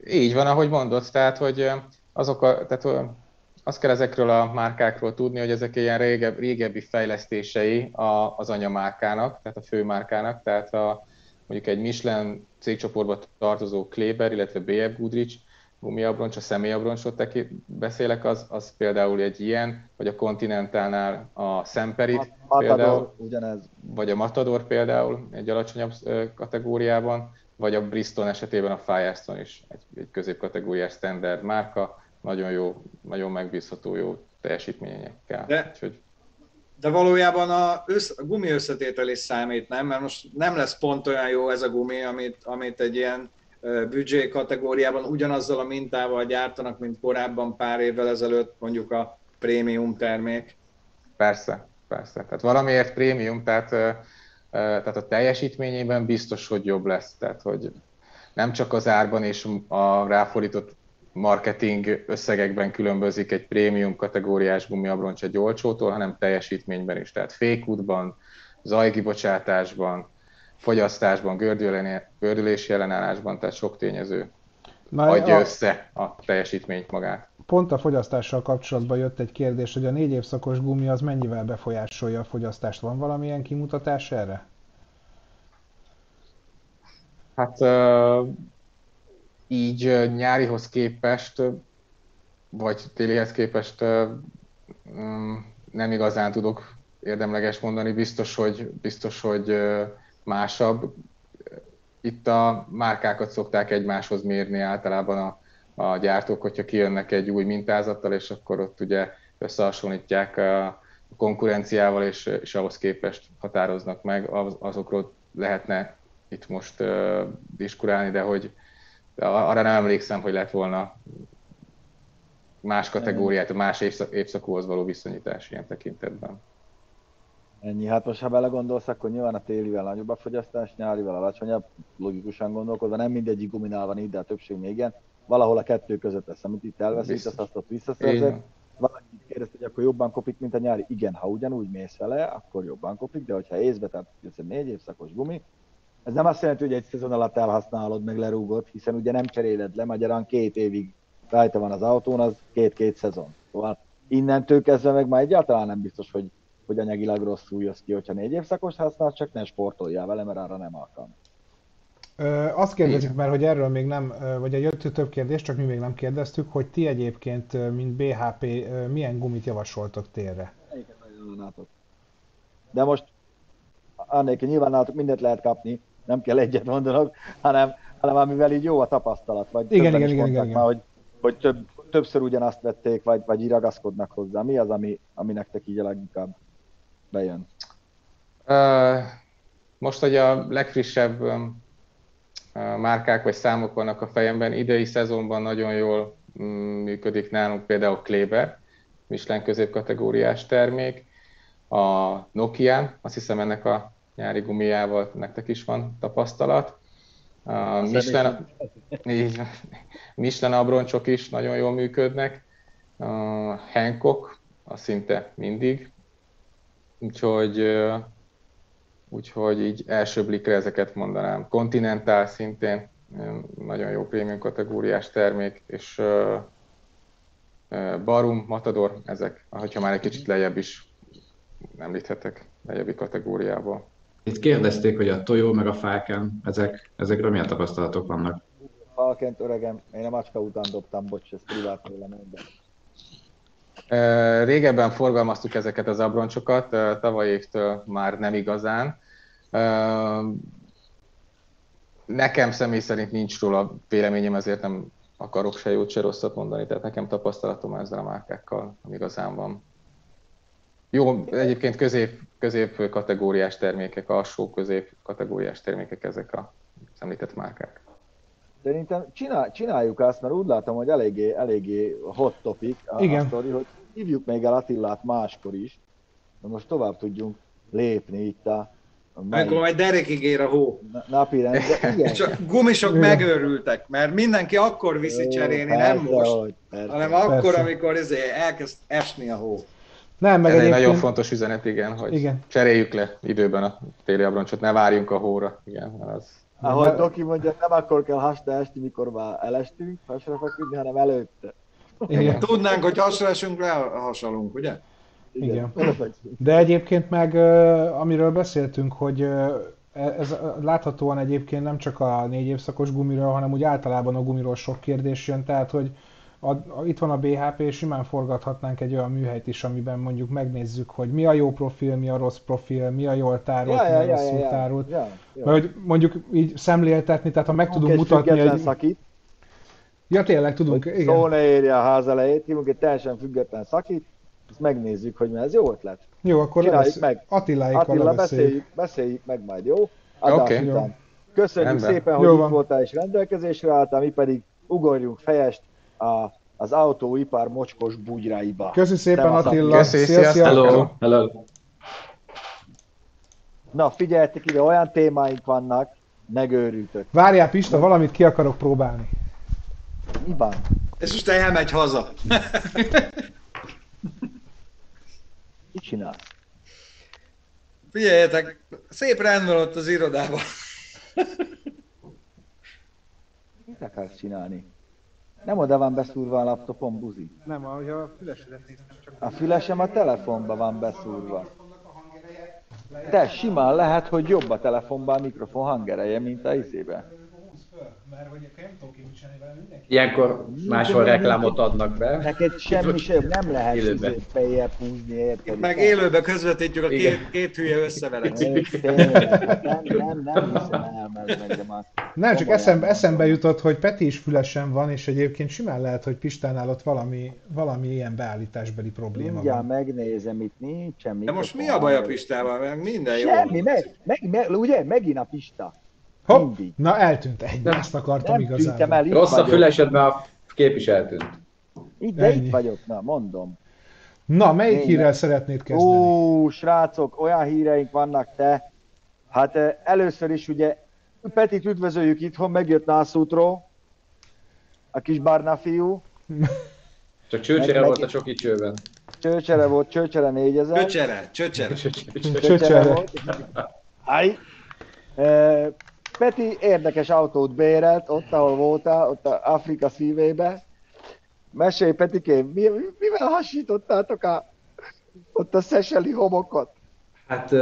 Így van, ahogy mondod, tehát, hogy azok a, tehát azt kell ezekről a márkákról tudni, hogy ezek ilyen régebb, régebbi fejlesztései a, az anyamárkának, tehát a főmárkának, tehát a, mondjuk egy Michelin cégcsoportba tartozó Kleber, illetve BF Goodrich gumiabroncs, a személyabroncsot beszélek, az, az például egy ilyen, vagy a Continentalnál a Semperit Matador, például, ugyanez. vagy a Matador például egy alacsonyabb kategóriában, vagy a Bristol esetében a Firestone is egy, egy középkategóriás standard márka, nagyon jó, nagyon megbízható, jó teljesítményekkel. De, Úgyhogy... de valójában a, össz, a gumi összetétel is számít, nem? Mert most nem lesz pont olyan jó ez a gumi, amit, amit egy ilyen büdzsé kategóriában ugyanazzal a mintával gyártanak, mint korábban pár évvel ezelőtt mondjuk a prémium termék. Persze, persze. Tehát valamiért prémium, tehát tehát a teljesítményében biztos, hogy jobb lesz. Tehát, hogy nem csak az árban és a ráfordított marketing összegekben különbözik egy prémium kategóriás gumiabroncs egy olcsótól, hanem teljesítményben is. Tehát fékútban, zajkibocsátásban, fogyasztásban, gördülési ellenállásban, tehát sok tényező Na, adja a... össze a teljesítményt magát. Pont a fogyasztással kapcsolatban jött egy kérdés, hogy a négy évszakos gumi az mennyivel befolyásolja a fogyasztást. Van valamilyen kimutatás erre? Hát így nyárihoz képest, vagy télihez képest uh, nem igazán tudok érdemleges mondani. Biztos, hogy, biztos, hogy másabb. Itt a márkákat szokták egymáshoz mérni általában a a gyártók, hogyha kijönnek egy új mintázattal, és akkor ott ugye összehasonlítják a konkurenciával, és, és ahhoz képest határoznak meg, az, azokról lehetne itt most uh, diskurálni, de hogy arra nem emlékszem, hogy lett volna más kategóriát, más évszakúhoz való viszonyítás ilyen tekintetben. Ennyi. Hát most ha belegondolsz, akkor nyilván a télivel nagyobb a fogyasztás, nyárival alacsonyabb, logikusan gondolkozva, nem mindegyik guminál van így, de a többség még igen. Valahol a kettő között lesz, amit itt elveszítesz, azt ott visszaszerzed. Valaki kérdezte, hogy akkor jobban kopik, mint a nyári. Igen, ha ugyanúgy mész vele, akkor jobban kopik, de hogyha észbe, tehát ez egy négy évszakos gumi, ez nem azt jelenti, hogy egy szezon alatt elhasználod, meg lerúgod, hiszen ugye nem cseréled le, magyarán két évig rajta van az autón, az két-két szezon. Szóval innentől kezdve meg már egyáltalán nem biztos, hogy, hogy anyagilag rosszul jössz ki, hogyha négy évszakos használ, csak ne sportoljál vele, mert arra nem alkalmas. Ö, azt kérdezik már, hogy erről még nem, vagy egy jött több kérdés, csak mi még nem kérdeztük, hogy ti egyébként, mint BHP, milyen gumit javasoltok térre? De most annék, nyilván nálatok mindent lehet kapni, nem kell egyet mondanak, hanem, hanem amivel így jó a tapasztalat. Vagy igen, igen, igen, igen, igen. Már, hogy, hogy több, többször ugyanazt vették, vagy, vagy így ragaszkodnak hozzá. Mi az, ami, ami nektek így a leginkább bejön? Uh, most, hogy a legfrissebb um, márkák vagy számok vannak a fejemben, idei szezonban nagyon jól um, működik nálunk például Kleber, Michelin középkategóriás termék, a Nokia, azt hiszem ennek a nyári gumiával nektek is van tapasztalat. A Michelin, így, Michelin abroncsok is nagyon jól működnek. A Hancock, a szinte mindig. Úgyhogy, úgyhogy így első blikre ezeket mondanám. Continental szintén nagyon jó prémium kategóriás termék, és Barum, Matador, ezek, hogyha már egy kicsit lejjebb is említhetek, lejjebbi kategóriából. Itt kérdezték, hogy a tojó meg a fáken, ezek, ezekről milyen tapasztalatok vannak? Falkent öregem, én a macska után dobtam, bocs, ez privát vélemény, de... Régebben forgalmaztuk ezeket az abroncsokat, tavaly évtől már nem igazán. Nekem személy szerint nincs róla véleményem, ezért nem akarok se jót, se rosszat mondani, tehát nekem tapasztalatom ezzel a márkákkal, ami igazán van. Jó, egyébként közép, közép kategóriás termékek, alsó közép kategóriás termékek ezek a említett márkák. Szerintem csinál, csináljuk azt, mert úgy látom, hogy eléggé, eléggé hot topic a, Igen. a sztori, hogy hívjuk még el Attillát máskor is, de most tovább tudjunk lépni itt a Amikor majd derekig ér a hó. Napi rend, igen. A gumisok igen. megőrültek, mert mindenki akkor viszi cserélni, persze, nem most, hogy, persze, hanem akkor, persze. amikor ezért elkezd esni a hó. Nem, meg Ez egyébként... egy nagyon fontos üzenet, igen, hogy igen. cseréljük le időben a téli abroncsot, ne várjunk a hóra. Igen, az... Ahogy Doki mondja, nem akkor kell hasra esti, mikor már elestünk, hasra feküdni, hanem előtte. Igen. Tudnánk, hogy hasra esünk, le hasalunk, ugye? Igen. Igen. De egyébként meg, amiről beszéltünk, hogy e- ez láthatóan egyébként nem csak a négy évszakos gumiról, hanem úgy általában a gumiról sok kérdés jön, tehát hogy a, a, itt van a BHP, és simán forgathatnánk egy olyan műhelyt is, amiben mondjuk megnézzük, hogy mi a jó profil, mi a rossz profil, mi a jól tárolt, ja, mi a ja, rosszul ja, tárolt. Ja, ja. Mert hogy mondjuk így szemléltetni, tehát ha meg tudunk mutatni egy... Szakít, ja, tényleg tudunk, hogy igen. Szó ne érje a ház elejét, hívunk egy teljesen független szakít, ezt megnézzük, hogy mi ez jó ötlet. Jó, akkor Csináljuk meg. Attiláikkal Attila, beszéljük, beszéljük meg majd, jó? Adás okay. után. Köszönjük Rendben. szépen, hogy itt voltál és rendelkezésre álltál, mi pedig ugorjunk fejest a, az autóipar mocskos bugyráiba. Köszi szépen Attila. Köszi, sziasztok. Hello. Hello. Na figyeljetek ide, olyan témáink vannak, megőrültök. Várjál Pista, valamit ki akarok próbálni. Mi van? És most elmegy haza. Mit csinál? Figyeljetek, szép rendben ott az irodában. Mit akarsz csinálni? Nem oda van beszúrva a laptopon, buzi. Nem, ahogy a fülesedet néztem csak... A fülesem a telefonba van beszúrva. De simán lehet, hogy jobb a telefonban a mikrofon hangereje, mint a mert hogy nem tudok kimicselni vele mindenki. Ilyenkor máshol reklámot adnak be. Neked semmi sem, nem lehet élőben. fejjel húzni, érted? Meg élőben közvetítjük a két, két hülye összevele. nem, nem, nem hiszem el, meg Nem, csak eszembe, eszembe jutott, hogy Peti is fülesen van, és egyébként simán lehet, hogy Pistánál ott valami, valami ilyen beállításbeli probléma Mindjárt van. megnézem, itt nincs semmi. De most mi a baj a Pistával? Minden jó. Semmi, meg, meg, meg, ugye, megint a Pista. Hopp, Mindig. na eltűnt egy, Nem. ezt akartam Nem el, Rossz a vagyok. fülesedben a kép is eltűnt. Itt, de Ennyi. itt vagyok, na, mondom. Na, melyik Én- hírrel szeretnéd kezdeni? Ó, srácok, olyan híreink vannak te. Hát eh, először is ugye Petit üdvözöljük itthon, megjött Nászútról, a kis barna fiú. Csak csőcsére Meg- volt a csoki csőben. Csőcsere volt, csőcsere 4000. Csöcsere, csöcsere. Csőcsere Csöcsere. volt. Aj. Peti érdekes autót bérelt, ott, ahol voltál, ott a Afrika szívébe. Mesélj, Petikém, mi, mivel hasítottátok a, ott a szeseli homokot? Hát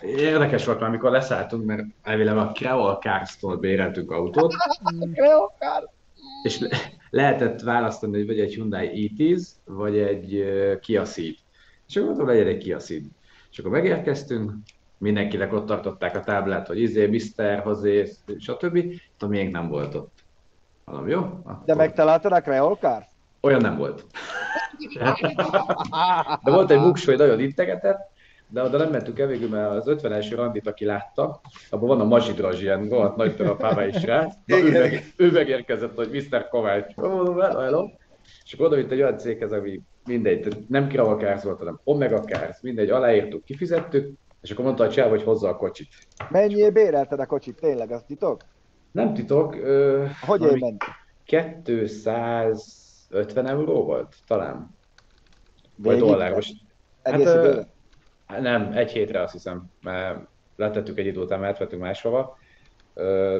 érdekes volt már, amikor leszálltunk, mert elvileg a Creole Cars-tól béreltünk autót, Kreokár! és le- lehetett választani, hogy vagy egy Hyundai i10, vagy egy Kia Ceed. És akkor mondtam, legyen egy Kia Ceed. És akkor megérkeztünk, mindenkinek ott tartották a táblát, hogy izé, Mr. Hozé, stb. De még nem volt ott. Mondom, jó? Akkor De megtaláltad a Kreolkár? Olyan nem volt. De volt egy buks, hogy nagyon integetett, de oda nem mentünk el végül, mert az 50 randit, aki látta, abban van a Mazsidrazs ilyen rohadt nagy törapába is rá. Na, ő, meg, ő megérkezett, hogy Mr. Kovács. Mondom, hello, hello. És akkor oda vitt egy olyan céghez, ami mindegy, nem Krava Cars volt, hanem Omega Cars, mindegy, aláírtuk, kifizettük, és akkor mondta a csáv, hogy hozza a kocsit. Mennyiért bérelted a kocsit? Tényleg, az titok? Nem titok, ö, Hogy valami ment? 250 euró volt, talán. Vagy dollár, most Hát, ö? Hát Nem, egy hétre azt hiszem, mert letettük egy idő után, mert átvettünk máshova. Ö,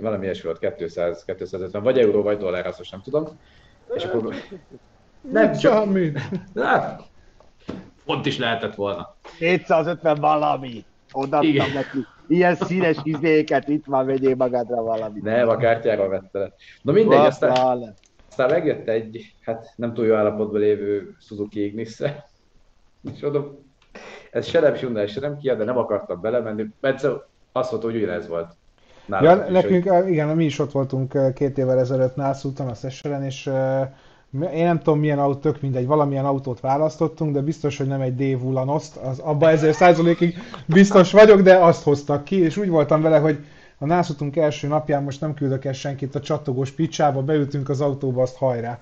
valami ilyesmi volt, 200, 250, vagy euró, vagy dollár, azt most nem tudom. És akkor... Nem, csak... Számít. Hát, font is lehetett volna. 250 valami. Odaadtam Igen. neki. Ilyen színes izéket, itt van, vegyél magadra valamit. Nem, a kártyáról vette le. Na mindegy, aztán, Hoppá. aztán megjött egy, hát nem túl jó állapotban lévő Suzuki ignis És oda, ez se nem Hyundai, se nem Kia, de nem akartam belemenni, mert azt mondta, hogy ugyanez volt. Ja, Nálatok is, hogy- nekünk, eh, igen, mi is ott voltunk eh, két évvel ezelőtt Nászúton, a Szesselen, és eh, én nem tudom milyen autó, tök mindegy, valamilyen autót választottunk, de biztos, hogy nem egy Dave Ulanoszt, az abba ezer százalékig biztos vagyok, de azt hoztak ki, és úgy voltam vele, hogy a Nászútunk első napján most nem küldök el senkit a csattogós picsába, beültünk az autóba, azt hajrá.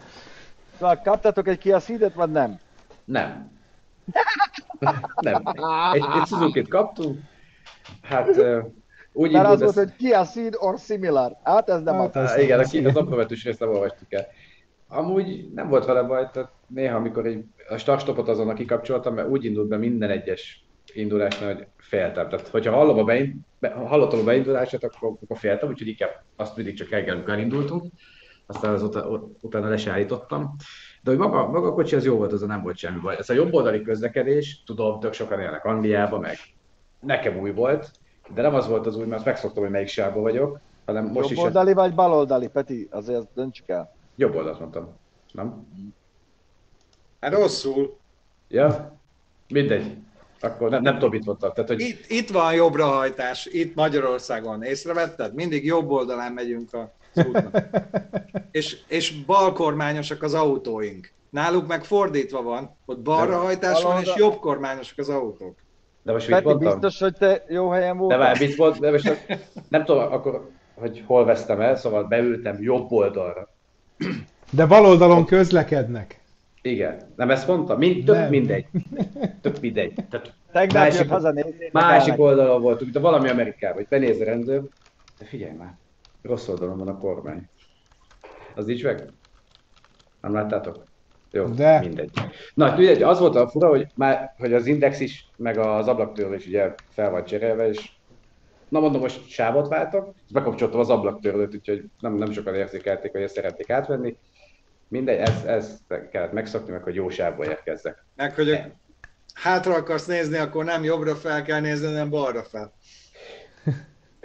Na, kaptatok egy Kia Ceed-et, vagy nem? Nem. nem. Egy, egy Suzuki-t kaptunk, hát úgy Mert az volt, ez... hogy Kia Ceed or similar. Hát ez nem Hát az. ez- Á, igen, aki az approvetős részt nem olvastuk el. Amúgy nem volt vele baj, tehát néha, amikor egy, a startstopot azonnal kikapcsoltam, mert úgy indult be minden egyes indulásnál, hogy féltem. Tehát, hogyha hallom a beind, be, ha hallottam a beindulását, akkor, akkor féltem, úgyhogy inkább azt mindig csak reggel, amikor elindultunk. Aztán az utána, utána le se állítottam. De hogy maga, maga a kocsi az jó volt, az nem volt semmi baj. Ez a jobboldali közlekedés, tudom, tök sokan élnek Angliába, meg nekem új volt, de nem az volt az új, mert megszoktam, hogy melyik sávban vagyok, hanem most is Jobb oldali vagy baloldali, Peti? Azért döntsük el. Jobb oldalt mondtam. Nem? Hát rosszul. Ja? Mindegy. Akkor nem, nem tudom, mit mondtam. Tehát, hogy Itt, itt van jobbrahajtás, itt Magyarországon. Észrevetted? Mindig jobb oldalán megyünk a útnak. És, és balkormányosak az autóink. Náluk meg fordítva van, ott balrahajtás van, és jobb kormányosak az autók. de most mit Peti, mondtam? biztos, hogy te jó helyen De voltál? várj, mit mond, de most nem tudom, akkor, hogy hol vesztem el, szóval beültem jobb oldalra. De baloldalon közlekednek. Igen. Nem ezt mondtam? Mind, tök Nem. mindegy. Tök mindegy. Tehát Tegnap másik- másik oldalon voltunk, de valami Amerikában, hogy benéz a rendőr, de figyelj már, rossz oldalon van a kormány. Az nincs meg? Nem láttátok? Jó, De. mindegy. Na, mindegy, az volt a fura, hogy, már, hogy az index is, meg az ablaktörlő is ugye fel van cserélve, és na mondom, most sávot váltok, és bekapcsoltam az ablaktörlőt, úgyhogy nem, nem sokan érzékelték, hogy ezt szerették átvenni. Mindegy, ezt, ezt kellett megszokni, meg hogy jó sávba érkezzek. Meg hogy hátra akarsz nézni, akkor nem jobbra fel kell nézni, hanem balra fel.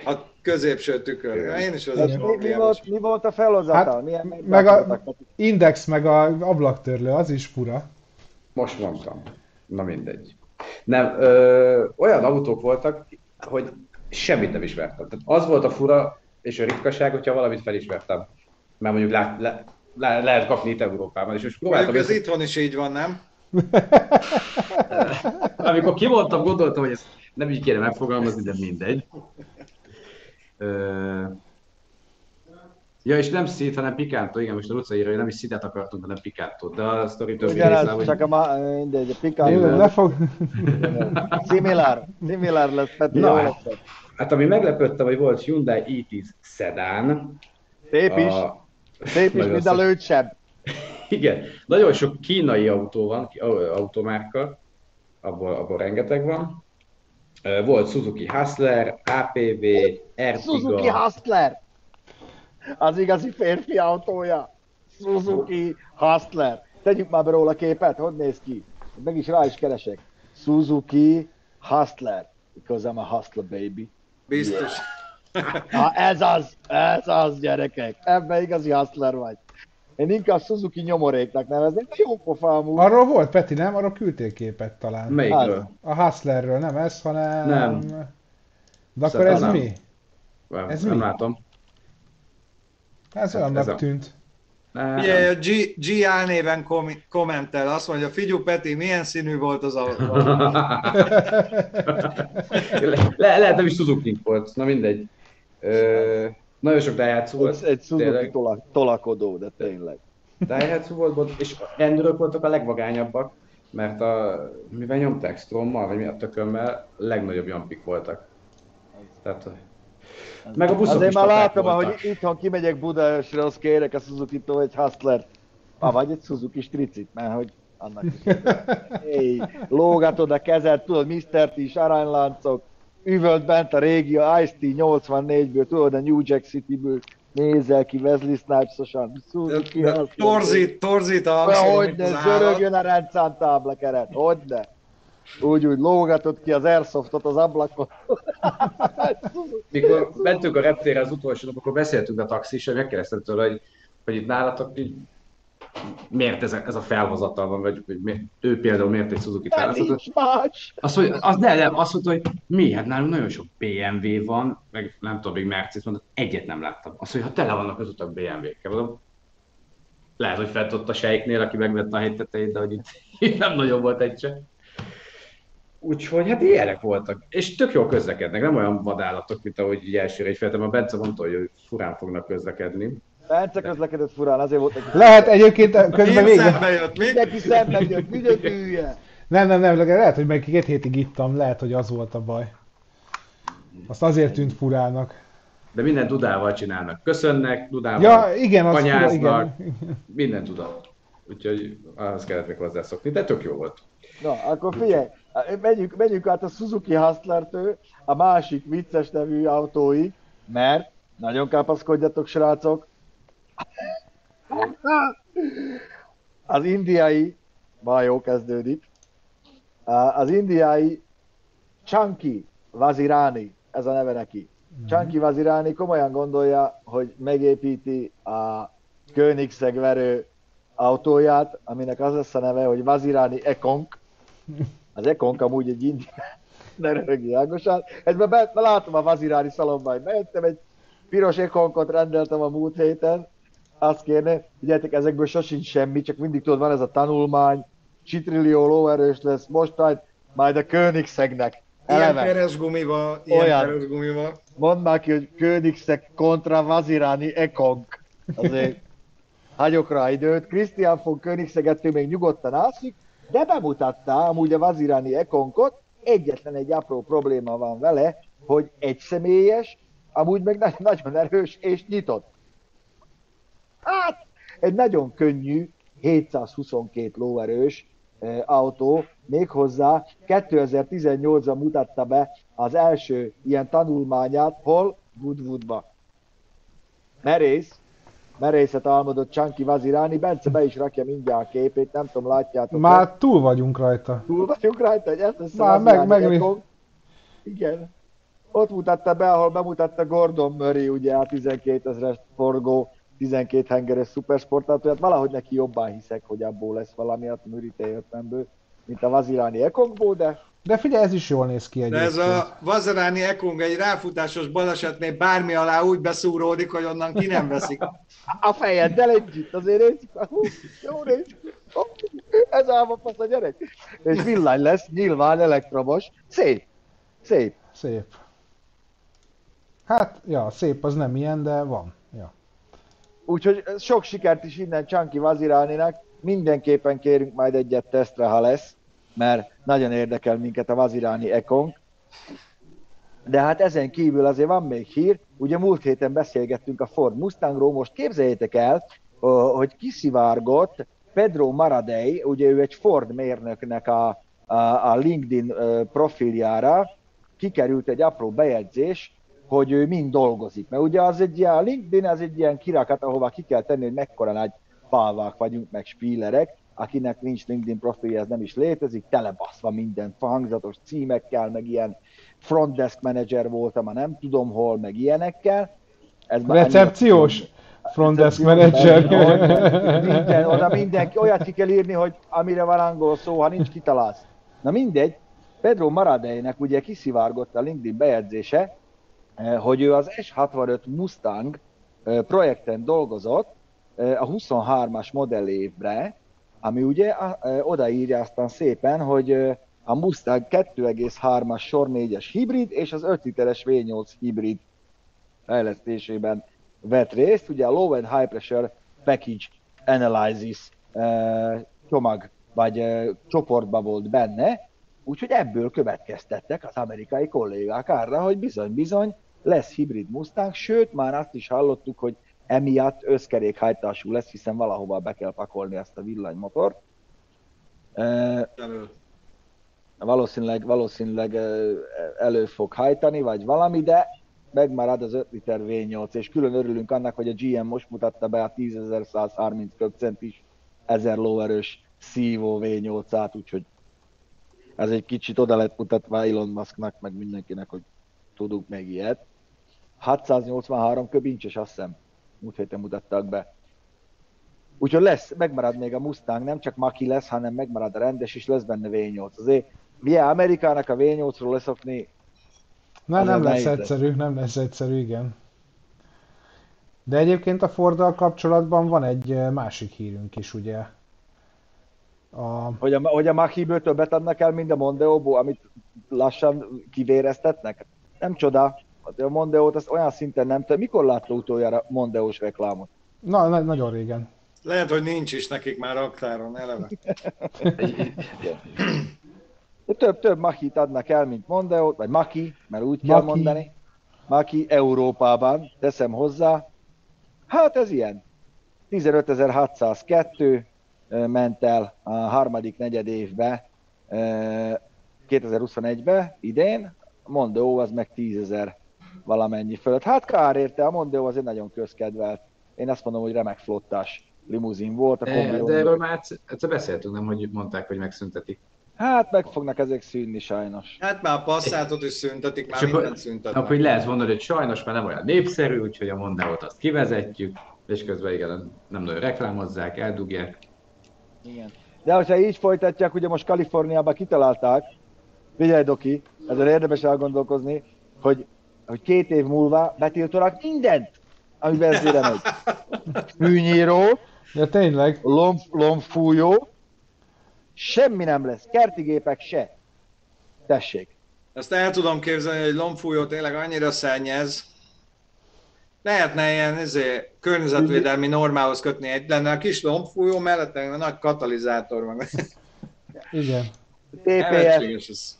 A középső tükör. Én is az. Mi, mi, volt, mi volt a felhozatal? Hát, Milyen meg a-? Index meg a ablaktörlő, az is fura. Most mondtam. Na mindegy. Nem, ö, olyan autók voltak, hogy semmit nem ismertem. Tehát az volt a fura és a ritkaság, hogyha valamit felismertem. Mert mondjuk lát, le, le, lehet kapni itt Európában. És most próbáltam, ez itthon is így van, nem? amikor kimondtam, gondoltam, hogy ezt nem így kéne megfogalmazni, de mindegy. Ja, és nem szít, hanem Picanto, igen, most a Luca írja, hogy nem is szítet akartunk, hanem Picanto, de a sztori többi része, Ugyanaz, hogy... csak a ma, mindegy, a Picanto. ne fog... Similar, similar lesz, Peti, Na, jó hát. ami meglepődtem, hogy volt Hyundai i10 Sedan. Szép is, A... szép is, mint a lőtsebb. Igen, nagyon sok kínai autó van, automárka, abból, abból rengeteg van. Volt Suzuki Hustler, APV, Suzuki Ertiga, Hustler! Az igazi férfi autója. Suzuki Hustler. Tegyük már be róla képet, hogy néz ki? Meg is rá is keresek. Suzuki Hustler. Because I'm a hustler baby. Biztos. Ha ez az, ez az gyerekek. Ebben igazi hustler vagy. Én inkább Suzuki nyomoréknak nevezném, de jó pofa amúgy. Arról volt, Peti, nem? Arról küldtél képet talán. Melyikről? A Hustlerről, nem ez, hanem... Nem. De akkor Szerintem ez nem. mi? Nem, Ez nem mi? látom. Ez Ez- olyannak ez a- tűnt. Ugye a G, G álnéven kom- kommentel, azt mondja, figyú Peti, milyen színű volt az autó? Le, le, lehet nem is suzuki volt, na mindegy. Ö, nagyon sok Daihatsu volt, egy Suzuki tényleg. tola, tolakodó, de tényleg. Daihatsu volt, és a rendőrök voltak a legvagányabbak, mert a, mivel nyomták Strommal, vagy mi a tökömmel, legnagyobb jampik voltak. Tehát, meg a buszok Azért is már látom, voltak. hogy itthon kimegyek Budaörsre, azt kérek a Suzuki-tól egy Hustler. Ah, vagy egy Suzuki stricit, mert hogy annak is. Hey, lógatod a kezed, tudod, Mr. T is aranyláncok, üvölt bent a régi a Ice-T 84-ből, tudod, a New Jack City-ből nézel ki Wesley Snipes-osan. Suzuki. Torzít, torzít a hogy ne az zörögjön a rendszámtábla keret, hogy ne. Úgy, úgy lógatod ki az Airsoftot az ablakon. Mikor mentünk a reptérre az utolsó nap, akkor beszéltünk a taxissal, megkérdeztem tőle, hogy, hogy itt nálatok így, miért ez a, ez a felhozatal van, vagy hogy miért, ő például miért egy Nem nincs más. Azt, hogy, az, ne, nem, azt mondta, hogy mi, hát nálunk nagyon sok BMW van, meg nem tudom, még Mercedes mondott, egyet nem láttam. Azt mondja, ha tele vannak az utak BMW-kkel, mondom, lehet, hogy fent ott a sejknél, aki megvette a hegy tetejét, de hogy itt, itt nem nagyon volt egy se. Úgyhogy hát ilyenek voltak. És tök jól közlekednek, nem olyan vadállatok, mint ahogy így elsőre egy feltem. A Bence mondta, hogy furán fognak közlekedni. Bence közlekedett furán, azért volt neki. Lehet egyébként közben Én még... szembe jött, mi? Mindenki szemben jött, hülye. Nem, nem, nem, lehet, hogy meg két hétig ittam, lehet, hogy az volt a baj. Azt azért tűnt furának. De minden dudával csinálnak. Köszönnek, dudával, Ja, igen, az fura, anyáznak, igen. minden tudat. Úgyhogy ahhoz kellett még hozzászokni, de tök jó volt. Na, akkor figyelj, menjünk, menjünk át a Suzuki Hustler-től a másik vicces nevű autóig, mert nagyon kápaszkodjatok, srácok. Az indiai, ma jó kezdődik, az indiai Chunky Vazirani, ez a neve neki. Chunky Vazirani komolyan gondolja, hogy megépíti a Koenigsegg verő autóját, aminek az lesz a neve, hogy Vazirani Ekonk. Az Ekonk amúgy egy indi... Ne röhögj, Ágosán. Egyben be, látom a Vazirani szalomba, hogy bejöttem egy piros Ekonkot rendeltem a múlt héten, azt kérne, figyeljetek, ezekből sosincs semmi, csak mindig tudod, van ez a tanulmány, csitrillió lóerős lesz, most majd, majd a Koenigseggnek. Ilyen Eleve. peres gumival, ilyen Olyan. peres gumival. Mondd már ki, hogy Koenigsegg kontra Vazirani Ekonk. Azért hagyok rá időt. Christian von Koenigsegg ettől még nyugodtan alszik, de bemutatta amúgy a Vazirani Ekonkot. Egyetlen egy apró probléma van vele, hogy egy személyes, amúgy meg na- nagyon erős és nyitott. Hát, egy nagyon könnyű, 722 lóerős eh, autó, méghozzá 2018-ban mutatta be az első ilyen tanulmányát, hol? Woodwoodba. Merész, merészet álmodott Csanki Vazirani, Bence be is rakja mindjárt a képét, nem tudom, látjátok Már túl vagyunk rajta. túl vagyunk rajta, hogy ez lesz a Már meg- meg- Ekon. Igen. Ott mutatta be, ahol bemutatta Gordon Murray, ugye a 12 ezres forgó, 12 hengeres szupersportautóját, valahogy neki jobban hiszek, hogy abból lesz valami a Murray T50-ből, mint a Vazirani Ekongból, de De figyelj, ez is jól néz ki De egyébként. ez a Vazarani Ekong egy ráfutásos balesetnél bármi alá úgy beszúródik, hogy onnan ki nem veszik. a fejeddel együtt, azért nézzük, jó néz, ez álmafasz a gyerek. És villany lesz, nyilván elektromos, szép, szép. Szép. Hát, ja, szép az nem ilyen, de van. Ja. Úgyhogy sok sikert is innen Csanki Vazirálninak. Mindenképpen kérünk majd egyet tesztre, ha lesz, mert nagyon érdekel minket a Vazirálni Ekon. De hát ezen kívül azért van még hír, ugye múlt héten beszélgettünk a Ford Mustangról, most képzeljétek el, hogy kiszivárgott Pedro Maradei, ugye ő egy Ford mérnöknek a, a, a LinkedIn profiljára, kikerült egy apró bejegyzés, hogy ő mind dolgozik. Mert ugye az egy ilyen, LinkedIn az egy ilyen kirakat, ahova ki kell tenni, hogy mekkora nagy pálvák vagyunk, meg spílerek, akinek nincs LinkedIn profilja, ez nem is létezik, telebaszva minden hangzatos címekkel, meg ilyen front desk manager voltam, a nem tudom hol, meg ilyenekkel. Ez Recepciós front desk manager. Minden, oda mindenki, olyat ki kell írni, hogy amire van angol szó, ha nincs, kitalálsz. Na mindegy, Pedro Maradeinek ugye kiszivárgott a LinkedIn bejegyzése, eh, hogy ő az S65 Mustang eh, projekten dolgozott eh, a 23-as modellévre, ami ugye odaírja aztán szépen, hogy a Mustang 2,3-as sor 4-es hibrid és az 5 literes V8 hibrid fejlesztésében vett részt. Ugye a Low and High Pressure Package Analysis csomag vagy csoportba volt benne, Úgyhogy ebből következtettek az amerikai kollégák arra, hogy bizony-bizony lesz hibrid Mustang, sőt már azt is hallottuk, hogy emiatt összkerékhajtású lesz, hiszen valahova be kell pakolni ezt a villanymotort. Elő. Valószínűleg, valószínűleg elő fog hajtani, vagy valami, de megmarad az 5 liter V8, és külön örülünk annak, hogy a GM most mutatta be a 10.130 köbcentis 1000 lóerős szívó V8-át, úgyhogy ez egy kicsit oda lett mutatva Elon Musknak, meg mindenkinek, hogy tudunk meg ilyet. 683 köbincses, azt hiszem, múlt héten mutattak be. Úgyhogy lesz, megmarad még a Mustang, nem csak Maki lesz, hanem megmarad a rendes, és lesz benne V8. Azért milyen Amerikának a V8-ról leszokni, Na, nem lesz egyszerű, lesz. nem lesz egyszerű, igen. De egyébként a Forddal kapcsolatban van egy eh, másik hírünk is, ugye? A... Hogy a, hogy a Machiből többet adnak el, mint a Mondeóból, amit lassan kivéreztetnek? Nem csoda. A Mondeót azt olyan szinten nem te. Mikor látta utoljára Mondeós reklámot? Na, na, nagyon régen. Lehet, hogy nincs is nekik már aktáron eleve. De több, több Machit adnak el, mint Mondeót, vagy Maki, mert úgy Maki. kell mondani. Maki Európában, teszem hozzá. Hát ez ilyen. 15.602, ment el a harmadik negyed évbe, 2021-be, idén, Mondeo az meg 10 ezer valamennyi fölött. Hát kár érte, a Mondeo az egy nagyon közkedvelt. Én azt mondom, hogy remek flottás limuzin volt. A e, de erről már egyszer beszéltünk, nem, hogy mondták, hogy megszüntetik. Hát meg fognak ezek szűnni sajnos. Hát már a passzátot is szüntetik, már mindent szüntetik. Akkor hogy lehet mondani, hogy sajnos már nem olyan népszerű, úgyhogy a Mondeo-t azt kivezetjük, és közben igen, nem nagyon reklámozzák, eldugják. Igen. De hogyha így folytatják, ugye most Kaliforniában kitalálták, figyelj Doki, ezzel érdemes elgondolkozni, hogy, hogy két év múlva betiltanak mindent, ami benzére megy. Fűnyíró, ja, tényleg. Lomb, lombfújó, semmi nem lesz, kertigépek se. Tessék. Ezt el tudom képzelni, hogy lombfújó tényleg annyira szennyez, lehetne ilyen izé, környezetvédelmi normához kötni egy, lenne a kis lombfújó mellett, a nagy katalizátor meg. Igen. TPS.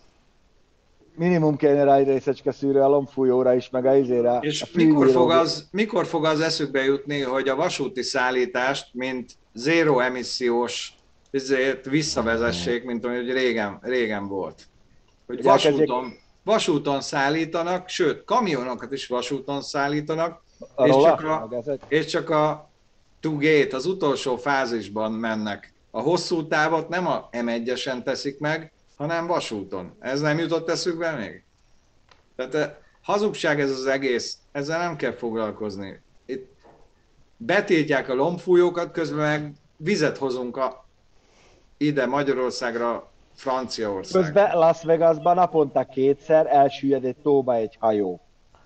Minimum kéne rá egy részecske szűrő a lombfújóra is, meg a izére. És a mikor fog, az, mikor fog az eszükbe jutni, hogy a vasúti szállítást, mint zéro emissziós ezért visszavezessék, mint ahogy régen, régen volt. Hogy vasúton, vasúton szállítanak, sőt, kamionokat is vasúton szállítanak, és csak, a, és csak a gate, az utolsó fázisban mennek. A hosszú távot nem a M1-esen teszik meg, hanem vasúton. Ez nem jutott eszükbe még? Tehát eh, hazugság ez az egész, ezzel nem kell foglalkozni. Itt betiltják a lombfújókat, közben meg vizet hozunk a, ide Magyarországra, Franciaország. Közben Las Vegasban naponta kétszer elsüllyed egy tóba egy hajó.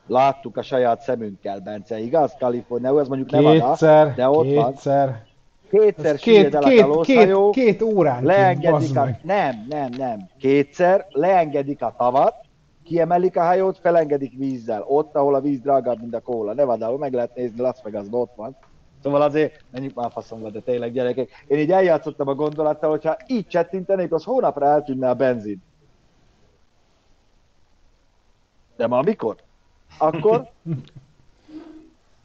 Láttuk a saját szemünkkel, Bence, igaz? Kalifornia, ez mondjuk kétszer, de ott kétszer. van. Kétszer két, el két, a két, két órán leengedik a, Nem, nem, nem. Kétszer leengedik a tavat, kiemelik a hajót, felengedik vízzel, ott, ahol a víz drágább, mint a kóla. Nevada, meg lehet nézni, Las vegas ott van. Szóval azért, menjünk már faszomba, de tényleg gyerekek. Én így eljátszottam a gondolattal, hogyha így csettintenék, az hónapra eltűnne a benzin. De ma mikor? Akkor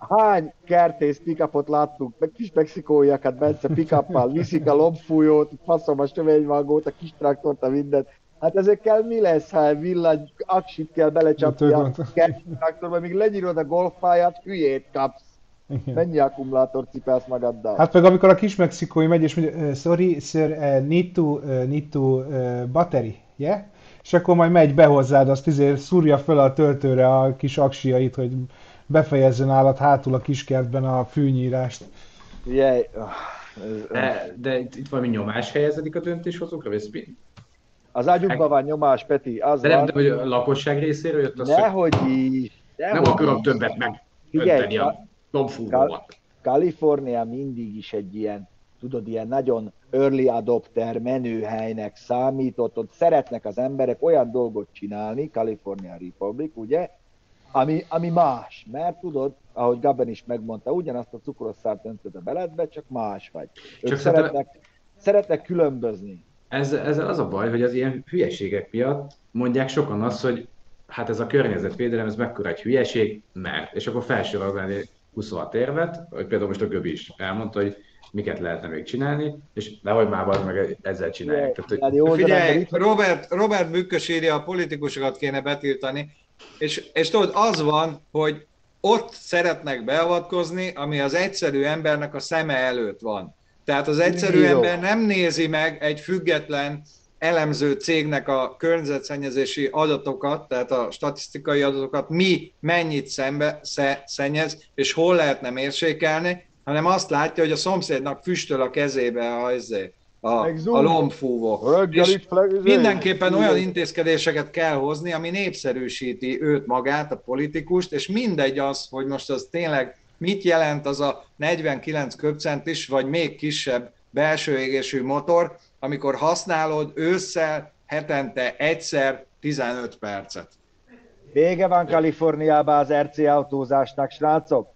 hány kertész pikapot láttunk, meg kis mexikóiakat, Bence pikappal, viszik a lombfújót, faszom a sövényvágót, a kis traktort, a mindent. Hát ezekkel mi lesz, ha villany aksit kell belecsapni a traktorba, míg lenyírod a golfpályát, hülyét kapsz. Igen. Mennyi akkumulátor cipelsz magaddal? Hát meg amikor a kis mexikói megy és mondja, sorry sir, uh, need to, uh, need to uh, battery, yeah? És akkor majd megy be hozzád, azt izé szúrja föl a töltőre a kis aksiait, hogy befejezzen állat hátul a kiskertben a fűnyírást. Yeah. De, de itt valami nyomás helyezedik a döntéshozókra, vagy mi? Az ágyukban van nyomás, Peti. Az de nem, de hogy a lakosság részéről jött a Nehogy is. Nem akarom többet meg önteni a lombfúróval. Kalifornia mindig is egy ilyen, tudod, ilyen nagyon early adopter menőhelynek számított, ott szeretnek az emberek olyan dolgot csinálni, California Republic, ugye, ami, ami más, mert tudod, ahogy Gabben is megmondta, ugyanazt a cukroszárt öntöd a beledbe, csak más vagy. Ők csak szeretnek, szerintem... szeretnek különbözni. Ez, ezzel az a baj, hogy az ilyen hülyeségek miatt mondják sokan azt, hogy hát ez a környezetvédelem, ez mekkora egy hülyeség, mert. És akkor felsorolni 26 érvet, hogy például most a Göbi is elmondta, hogy miket lehetne még csinálni, és nehogy már az meg ezzel csinálják. Tehát, hogy... Figyelj, Robert, Robert Bükkös írja, a politikusokat kéne betiltani, és, és tudod, az van, hogy ott szeretnek beavatkozni, ami az egyszerű embernek a szeme előtt van. Tehát az egyszerű Jó. ember nem nézi meg egy független elemző cégnek a környezetszennyezési adatokat, tehát a statisztikai adatokat, mi mennyit szembe sze, szennyez, és hol lehetne mérsékelni, hanem azt látja, hogy a szomszédnak füstöl a kezébe a, izé, a, a lombfúvó. És mindenképpen olyan intézkedéseket kell hozni, ami népszerűsíti őt magát, a politikust, és mindegy az, hogy most az tényleg mit jelent az a 49 köbcentis, vagy még kisebb belső égésű motor, amikor használod ősszel hetente egyszer 15 percet. Vége van Kaliforniában az RC autózásnak, srácok.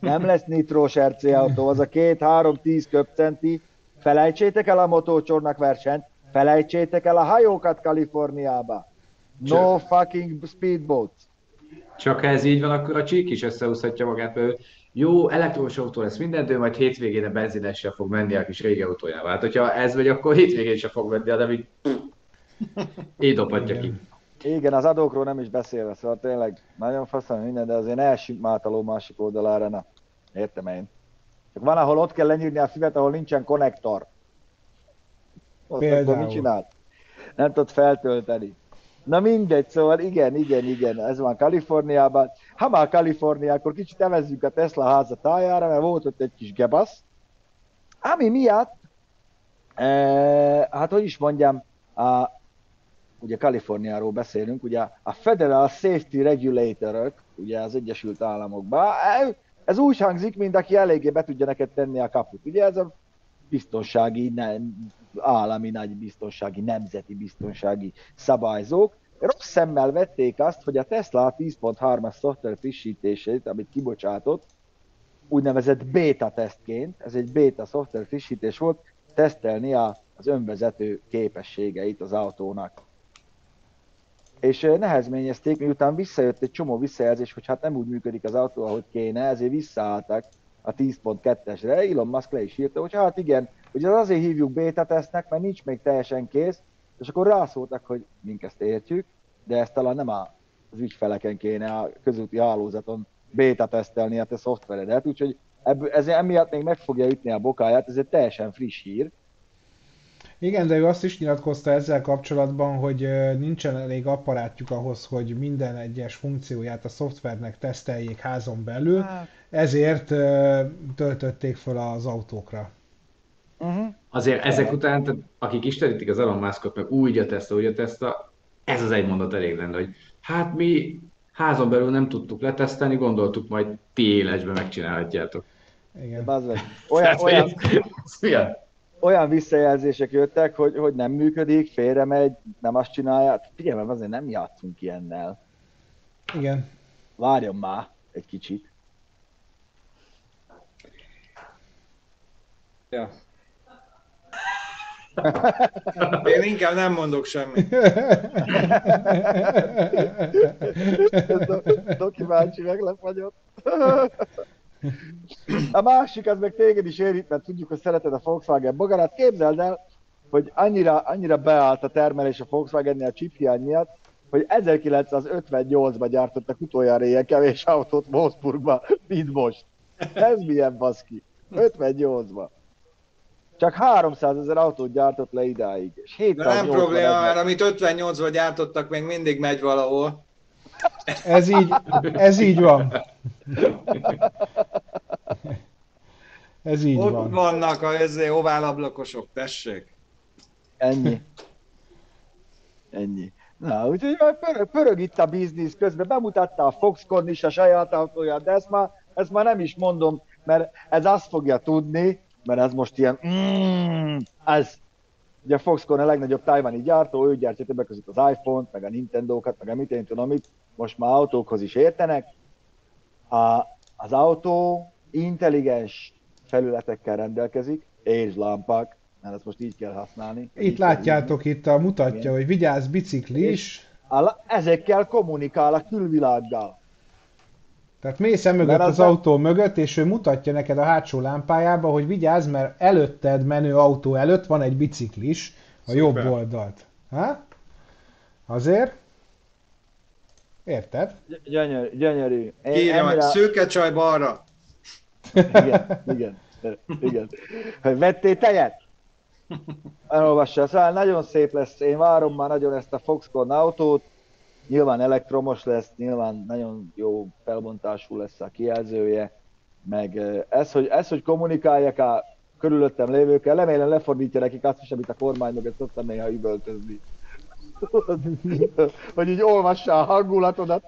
Nem lesz nitrós RC autó, az a két-három-tíz köbcenti. Felejtsétek el a motócsornak versenyt, felejtsétek el a hajókat Kaliforniába. No fucking speedboats. Csak ha ez így van, akkor a csík is összehúzhatja magát, mert jó, elektromos autó lesz minden, de majd hétvégén a benzinessel fog menni a kis régi autójával. Hát, hogyha ez vagy, akkor hétvégén sem fog menni, de így, így dobhatja ki. Igen, az adókról nem is beszélve, szóval tényleg nagyon faszom minden, de azért ne essünk már a másik oldalára, na. Értem én. Csak van, ahol ott kell lenyírni a füvet, ahol nincsen konnektor. Ott Például. mit csinál? Nem tudod feltölteni. Na mindegy, szóval igen, igen, igen, ez van Kaliforniában. Ha már Kalifornia, akkor kicsit evezzük a Tesla háza tájára, mert volt ott egy kis gebasz, ami miatt, e, hát hogy is mondjam, a, ugye Kaliforniáról beszélünk, ugye a Federal Safety Regulator ugye az Egyesült Államokban, ez úgy hangzik, mint aki eléggé be tudja neked tenni a kaput. Ugye ez a biztonsági, nem, állami nagy biztonsági, nemzeti biztonsági szabályzók, rossz szemmel vették azt, hogy a Tesla 10.3-as szoftver frissítését, amit kibocsátott, úgynevezett beta tesztként, ez egy beta szoftver frissítés volt, tesztelni az önvezető képességeit az autónak. És nehezményezték, miután visszajött egy csomó visszajelzés, hogy hát nem úgy működik az autó, ahogy kéne, ezért visszaálltak a 10.2-esre. Elon Musk le is írta, hogy hát igen, hogy az azért hívjuk beta tesztnek, mert nincs még teljesen kész, és akkor rászóltak, hogy mink ezt értjük, de ezt talán nem az ügyfeleken kéne a közúti hálózaton beta tesztelni a te szoftveredet, úgyhogy ebből, ez emiatt még meg fogja ütni a bokáját, ez egy teljesen friss hír. Igen, de ő azt is nyilatkozta ezzel kapcsolatban, hogy nincsen elég apparátjuk ahhoz, hogy minden egyes funkcióját a szoftvernek teszteljék házon belül, hát. ezért töltötték fel az autókra. Uh-huh. Azért ezek után, akik istenítik az Elon Muskot, meg úgy a Tesla, úgy a Tesla, ez az egy mondat elég lenne, hogy hát mi házon belül nem tudtuk letesztelni, gondoltuk majd ti élesben megcsinálhatjátok. Igen. Olyan, olyan, olyan, olyan visszajelzések jöttek, hogy, hogy nem működik, félre megy, nem azt csinálja. Figyelj, mert azért nem játszunk ilyennel. Igen. Várjon már egy kicsit. Ja. Én inkább nem mondok semmit. Doki bácsi meglefagyott. A másik, az meg téged is érint, mert tudjuk, hogy szereted a Volkswagen bogarát. Képzeld el, hogy annyira, annyira beállt a termelés a Volkswagen-nél a chip hiány miatt, hogy 1958-ban gyártottak utoljára ilyen kevés autót Wolfsburgban, mint most. Ez milyen baszki. 58-ban. Csak 300 ezer autót gyártott le idáig. És De nem probléma, mert amit 58-ban gyártottak, még mindig megy valahol. Ez így, ez így van. Ez így Ott van. vannak a ezé, oválablakosok, tessék. Ennyi. Ennyi. Na, úgyhogy már pörög, pörög itt a biznisz közben, bemutatta a Foxconn is a saját autóját, de ezt már, ezt már nem is mondom, mert ez azt fogja tudni, mert ez most ilyen, mm, ez, ugye a Foxconn a legnagyobb tájvani gyártó, ő gyártja többek között az iPhone-t, meg a Nintendo-kat, meg a mit én tudom mit, most már autókhoz is értenek. A, az autó intelligens felületekkel rendelkezik, és lámpák, mert ezt most így kell használni. Itt látjátok, itt a mutatja, Igen. hogy vigyázz biciklis. A- Ezekkel kommunikál a külvilággal. Tehát mész mögött az az a- autó mögött, és ő mutatja neked a hátsó lámpájába, hogy vigyázz, mert előtted menő autó előtt van egy biciklis, a Szuper. jobb oldalt. Ha? Azért? Érted? Gy- Gyönyörű. Írja meg, ennyire- szőke csaj balra. Igen, igen, igen. Hogy vettél tejet? Elolvassa, szóval nagyon szép lesz, én várom már nagyon ezt a Foxconn autót, nyilván elektromos lesz, nyilván nagyon jó felbontású lesz a kijelzője, meg ez, hogy, ez, hogy kommunikálják a körülöttem lévőkkel, remélem lefordítja nekik azt is, amit a kormány mögött szoktam néha üvöltözni. hogy így olvassa a hangulatodat.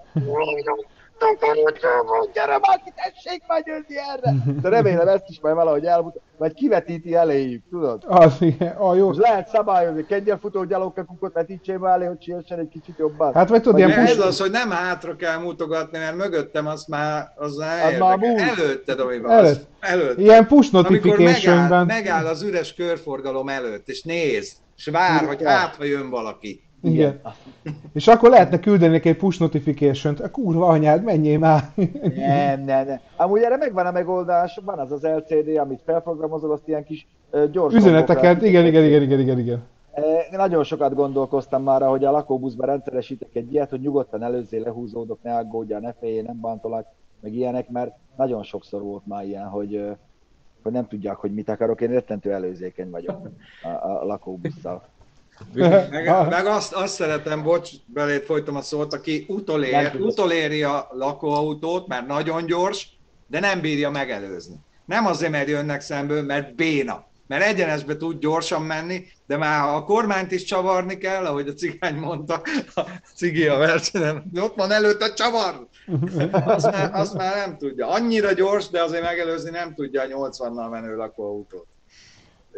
Gyere már ki, tessék már jönni erre! De remélem ezt is majd valahogy elmutat, vagy kivetíti eléjük, tudod? Az, igen, a jó. Most lehet szabályozni, kengyelfutó gyalogkakukot vetítsél már elé, hogy siessen egy kicsit jobban. Hát vagy tudod, ilyen ez az, hogy nem hátra kell mutogatni, mert mögöttem az már, az már, Az már múlt. Előtte, Domiba, Előtt. előtt. ilyen push Amikor megáll, megáll az üres körforgalom előtt, és néz, és vár, hogy hát, ha jön valaki. Igen. És akkor lehetne küldeni neki egy push notification-t. A kurva anyád, menjél már. Nem, nem, nem. Amúgy erre megvan a megoldás, van az az LCD, amit felprogramozol, azt ilyen kis gyors Üzeneteket, igen, igen, igen, igen, igen, igen. Eh, Nagyon sokat gondolkoztam már, hogy a lakóbuszban rendszeresítek egy ilyet, hogy nyugodtan előzzé, lehúzódok, ne aggódjál, ne féljél, nem bántolak, meg ilyenek, mert nagyon sokszor volt már ilyen, hogy, hogy nem tudják, hogy mit akarok, én rettentő előzékeny vagyok a, a lakóbusszal. Meg, meg azt, azt szeretem, bocs, belét folytom a szót, aki utolér, utoléri a lakóautót, mert nagyon gyors, de nem bírja megelőzni. Nem azért, mert jönnek szemből, mert béna. Mert egyenesbe tud gyorsan menni, de már a kormányt is csavarni kell, ahogy a cigány mondta, a cigi a versenyen, ott van előtt a csavar! Azt már, azt már nem tudja. Annyira gyors, de azért megelőzni nem tudja a 80-nal menő lakóautót.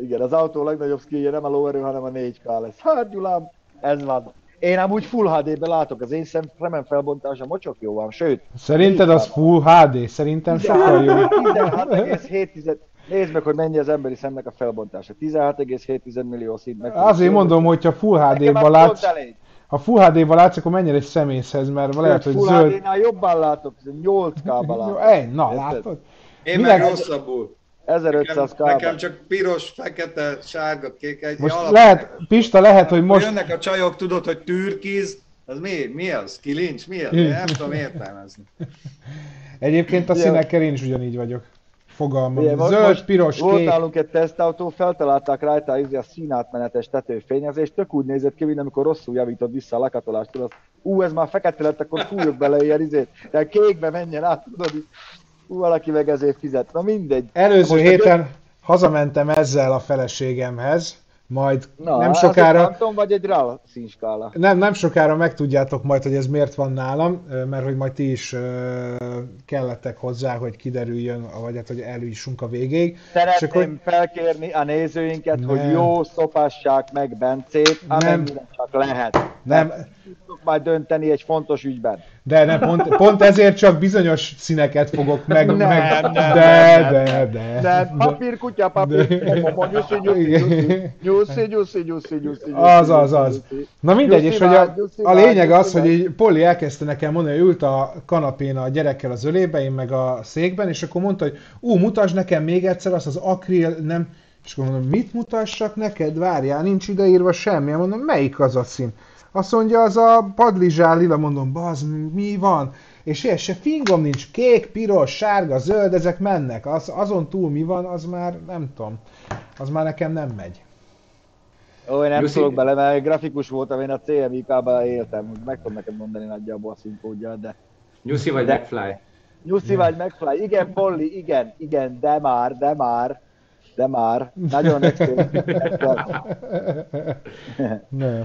Igen, az autó legnagyobb skillje nem a lóerő, hanem a 4K lesz. Hát Gyulám, ez van. Én amúgy Full HD-ben látok, az én szem- szemem felbontása mocsok jó van, sőt, Szerinted az full HD? Szerintem sokkal jó. 16,7 Nézd meg, hogy mennyi az emberi szemnek a felbontása. 16,7 millió szint meg. Azért mondom, hogyha full Nekem HD-ban látsz, ha full HD-ban látsz, akkor menjen egy személyhez, mert lehet, hogy Full zöld... HD-nál jobban látok, 8K-ban Jó, látok. ej, na, látod? Én Minek- meg rosszabbul. 1500 Nekem, nekem csak piros, fekete, sárga, kék egy Most alap- lehet, Pista, lehet, hogy Most... Jönnek a csajok, tudod, hogy türkiz, az mi? Mi az? Kilincs? Mi az? Én nem tudom értelmezni. Egyébként a színekkel én is ugyanígy vagyok. Fogalmam. Ugye, most- Zöld, most piros, Volt kék. nálunk egy tesztautó, feltalálták rajta izé a színátmenetes tetőfényezést, tök úgy nézett ki, mint amikor rosszul javított vissza a lakatolást, tudod. Ú, ez már fekete lett, akkor fújok bele ilyen izét, ilyen kékbe menjen át, tudod, valaki meg ezért fizet. Na mindegy. Előző Most a héten hazamentem ezzel a feleségemhez, majd Na, nem ez sokára... Phantom vagy egy RAL színskála? Nem, nem sokára megtudjátok majd, hogy ez miért van nálam, mert hogy majd ti is kellettek hozzá, hogy kiderüljön, vagy hát, hogy eljussunk a végéig. Szeretném akkor- felkérni a nézőinket, Nem. hogy jó szopassák meg Bencét, amennyire csak lehet. Nem, Tudtok majd dönteni egy fontos ügyben. de nem, pont, pont ezért csak bizonyos színeket fogok meg... Nem, meg nem, de, nem, de, nem. de, De papírkutya, papír, De- nyuszi, nyuszi, nyuszi, nyuszi, nyuszi, nyuszi, nyuszi, Az, az, az. Na mindegy, és hogy a, a lényeg az, hogy így Polly elkezdte nekem mondani, hogy ült a kanapén a gyerekkel az ölébe, én meg a székben, és akkor mondta, hogy ú, mutasd nekem még egyszer azt az akril, nem, és akkor mondom, mit mutassak neked? Várjál, nincs ideírva semmi. Mondom, melyik az a szín? Azt mondja, az a padlizsál lila, mondom, baz, mi van? És ilyen se fingom nincs, kék, piros, sárga, zöld, ezek mennek. Az, azon túl mi van, az már nem tudom. Az már nekem nem megy. Ó, én nem Jussi- szólok bele, mert grafikus voltam, én a CMYK-ban éltem, meg tudom neked mondani nagyjából a színkódjal, de... Nyuszi vagy De- McFly? Nyuszi vagy McFly, igen, Polly, igen, igen, de már, de már, de már, nagyon extrém. Ne.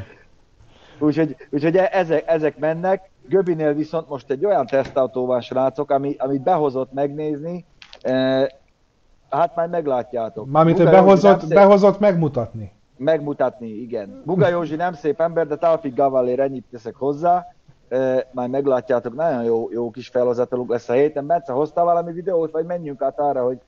Úgyhogy, úgyhogy e- ezek, ezek mennek. Göbinél viszont most egy olyan tesztautó van, srácok, ami, amit behozott megnézni, eh, hát majd meglátjátok. Mármint, hogy behozott, behozott megmutatni. Megmutatni, igen. Buga Józsi nem szép ember, de Talfik Gavallér ennyit teszek hozzá. E, majd meglátjátok, nagyon jó, jó kis felhozatalunk lesz a héten. Bence, hoztál valami videót, vagy menjünk át arra, hogy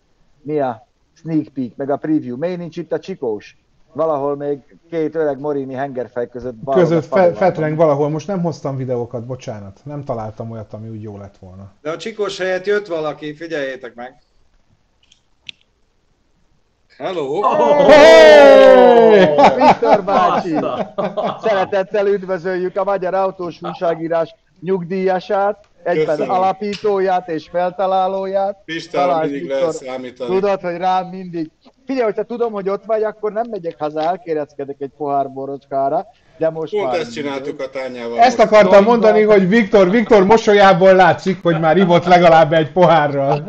mi a sneak peek, meg a preview. Miért nincs itt a csikós? Valahol még két öreg Morini hengerfej között. Között fe, fetreng valahol, most nem hoztam videókat, bocsánat. Nem találtam olyat, ami úgy jó lett volna. De a csikós helyett jött valaki, figyeljétek meg. Hello! Hey! Viktor bácsi! Szeretettel üdvözöljük a Magyar Autós Újságírás nyugdíjasát, egyben Köszönöm. alapítóját és feltalálóját. Pistára mindig Viktor, lehet számítani. Tudod, hogy rám mindig... Figyelj, hogyha tudom, hogy ott vagy, akkor nem megyek haza, elkéreckedek egy pohár borocskára, de most Pont már... ezt csináltuk a tányával. Ezt most. akartam mondani, hogy Viktor, Viktor mosolyából látszik, hogy már ivott legalább egy pohárral.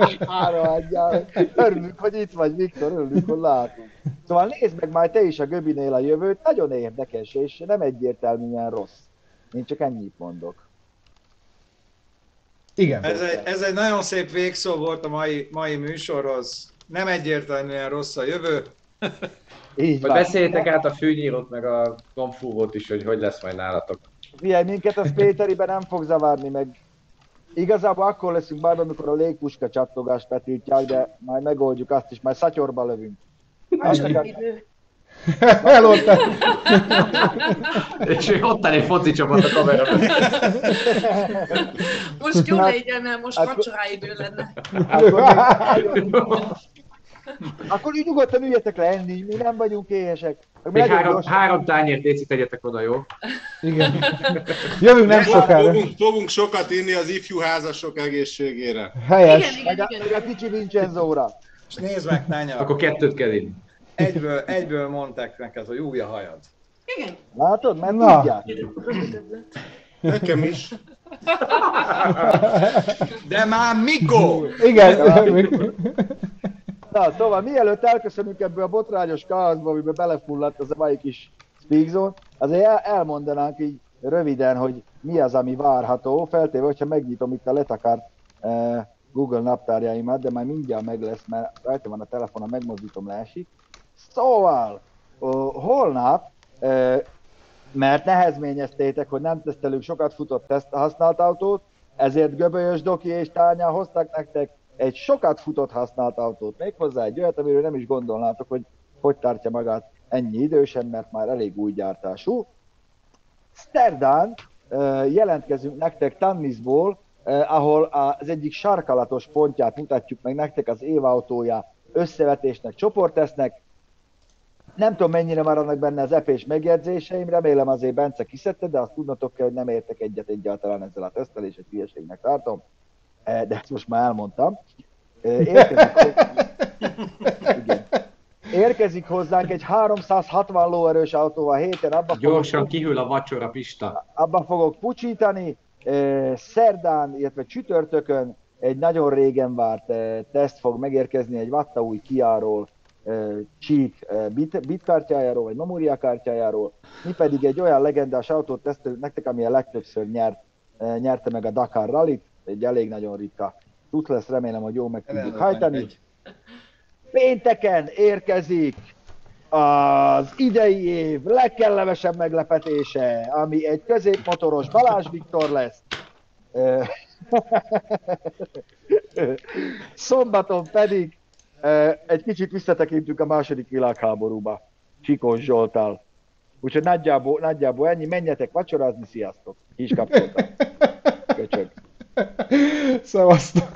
Adjál. Örülünk, hogy itt vagy, Viktor, örülünk, hogy látunk. Szóval nézd meg már te is a Göbinél a jövőt, nagyon érdekes, és nem egyértelműen rossz. Én csak ennyit mondok. Igen. Ez egy, ez egy nagyon szép végszó volt a mai, mai műsorhoz. Nem egyértelműen rossz a jövő. Így van. beszéljétek át a fűnyírót, meg a konfúvót is, hogy hogy lesz majd nálatok. Figyelj, minket az Péteriben nem fog zavarni, meg igazából akkor leszünk majd, amikor a légpuska csattogást betiltják, de majd megoldjuk azt is, majd szatyorba lövünk. Azt akar, Eloltál. És ott áll egy foci csapat a kamera. Most jó Hát- legyen, mert most akkor- vacsoráidő lenne. akkor, még, akkor úgy nyugodtan üljetek le enni, mi nem vagyunk éhesek. Még három, gyorsan- három tányért técit tegyetek oda, jó? Igen. Jövünk nem sokára. Fogunk, fogunk sokat inni az ifjú házasok egészségére. Helyes. Igen, Meg igen, a, igen. meg a kicsi Vincenzóra. És nézd meg, Tánya, Akkor kettőt kell inni. Egyből, egyből mondták neked, hogy új a hajad. Igen. Látod? Mert Na. tudják. Nekem is. De már mikor? Igen. Na, szóval mielőtt elköszönünk ebből a botrányos káoszba, amiben belefulladt az a mai kis speakzone, azért el, elmondanánk így röviden, hogy mi az, ami várható, feltéve, hogyha megnyitom itt a letakárt eh, Google naptárjaimat, de már mindjárt meg lesz, mert rajta van a telefonon, megmozdítom, leesik. Szóval, holnap, eh, mert nehezményeztétek, hogy nem tesztelünk sokat futott teszt használt autót, ezért Göbölyös Doki és Tánya hoztak nektek egy sokat futott használt autót, méghozzá egy olyat, amiről nem is gondolnátok, hogy hogy tartja magát ennyi idősen, mert már elég új gyártású. Szerdán jelentkezünk nektek Tannisból, ahol az egyik sarkalatos pontját mutatjuk meg nektek az évautója összevetésnek, csoportesznek. Nem tudom, mennyire maradnak benne az epés megjegyzéseim, remélem azért Bence kiszedte, de azt tudnotok kell, hogy nem értek egyet egyáltalán ezzel a tesztelés, egy hülyeségnek tartom. Eh, De ezt most már elmondtam. Eh, Érkezik, Igen. Érkezik hozzánk egy 360 lóerős autó a héten, abba Gyorsan fogok, kihűl a vacsora, Pista. abba fogok pucsítani. Eh, Szerdán, illetve csütörtökön egy nagyon régen várt teszt fog megérkezni egy Vatta új Kiáról Cheat bit, bit kártyájáról, vagy Memoria kártyájáról, mi pedig egy olyan legendás autót tesztelünk nektek, ami a legtöbbször nyert, nyerte meg a Dakar Rally-t, egy elég nagyon ritka tud lesz, remélem, hogy jól meg tudjuk hajtani. Pénteken érkezik az idei év legkellemesebb meglepetése, ami egy középmotoros Balázs Viktor lesz. Szombaton pedig egy kicsit visszatekintünk a második világháborúba, Csikós Zsoltál. Úgyhogy nagyjából, nagyjából ennyi, menjetek vacsorázni, sziasztok! Kis kapcsoltam. Köcsög. Szevasztok!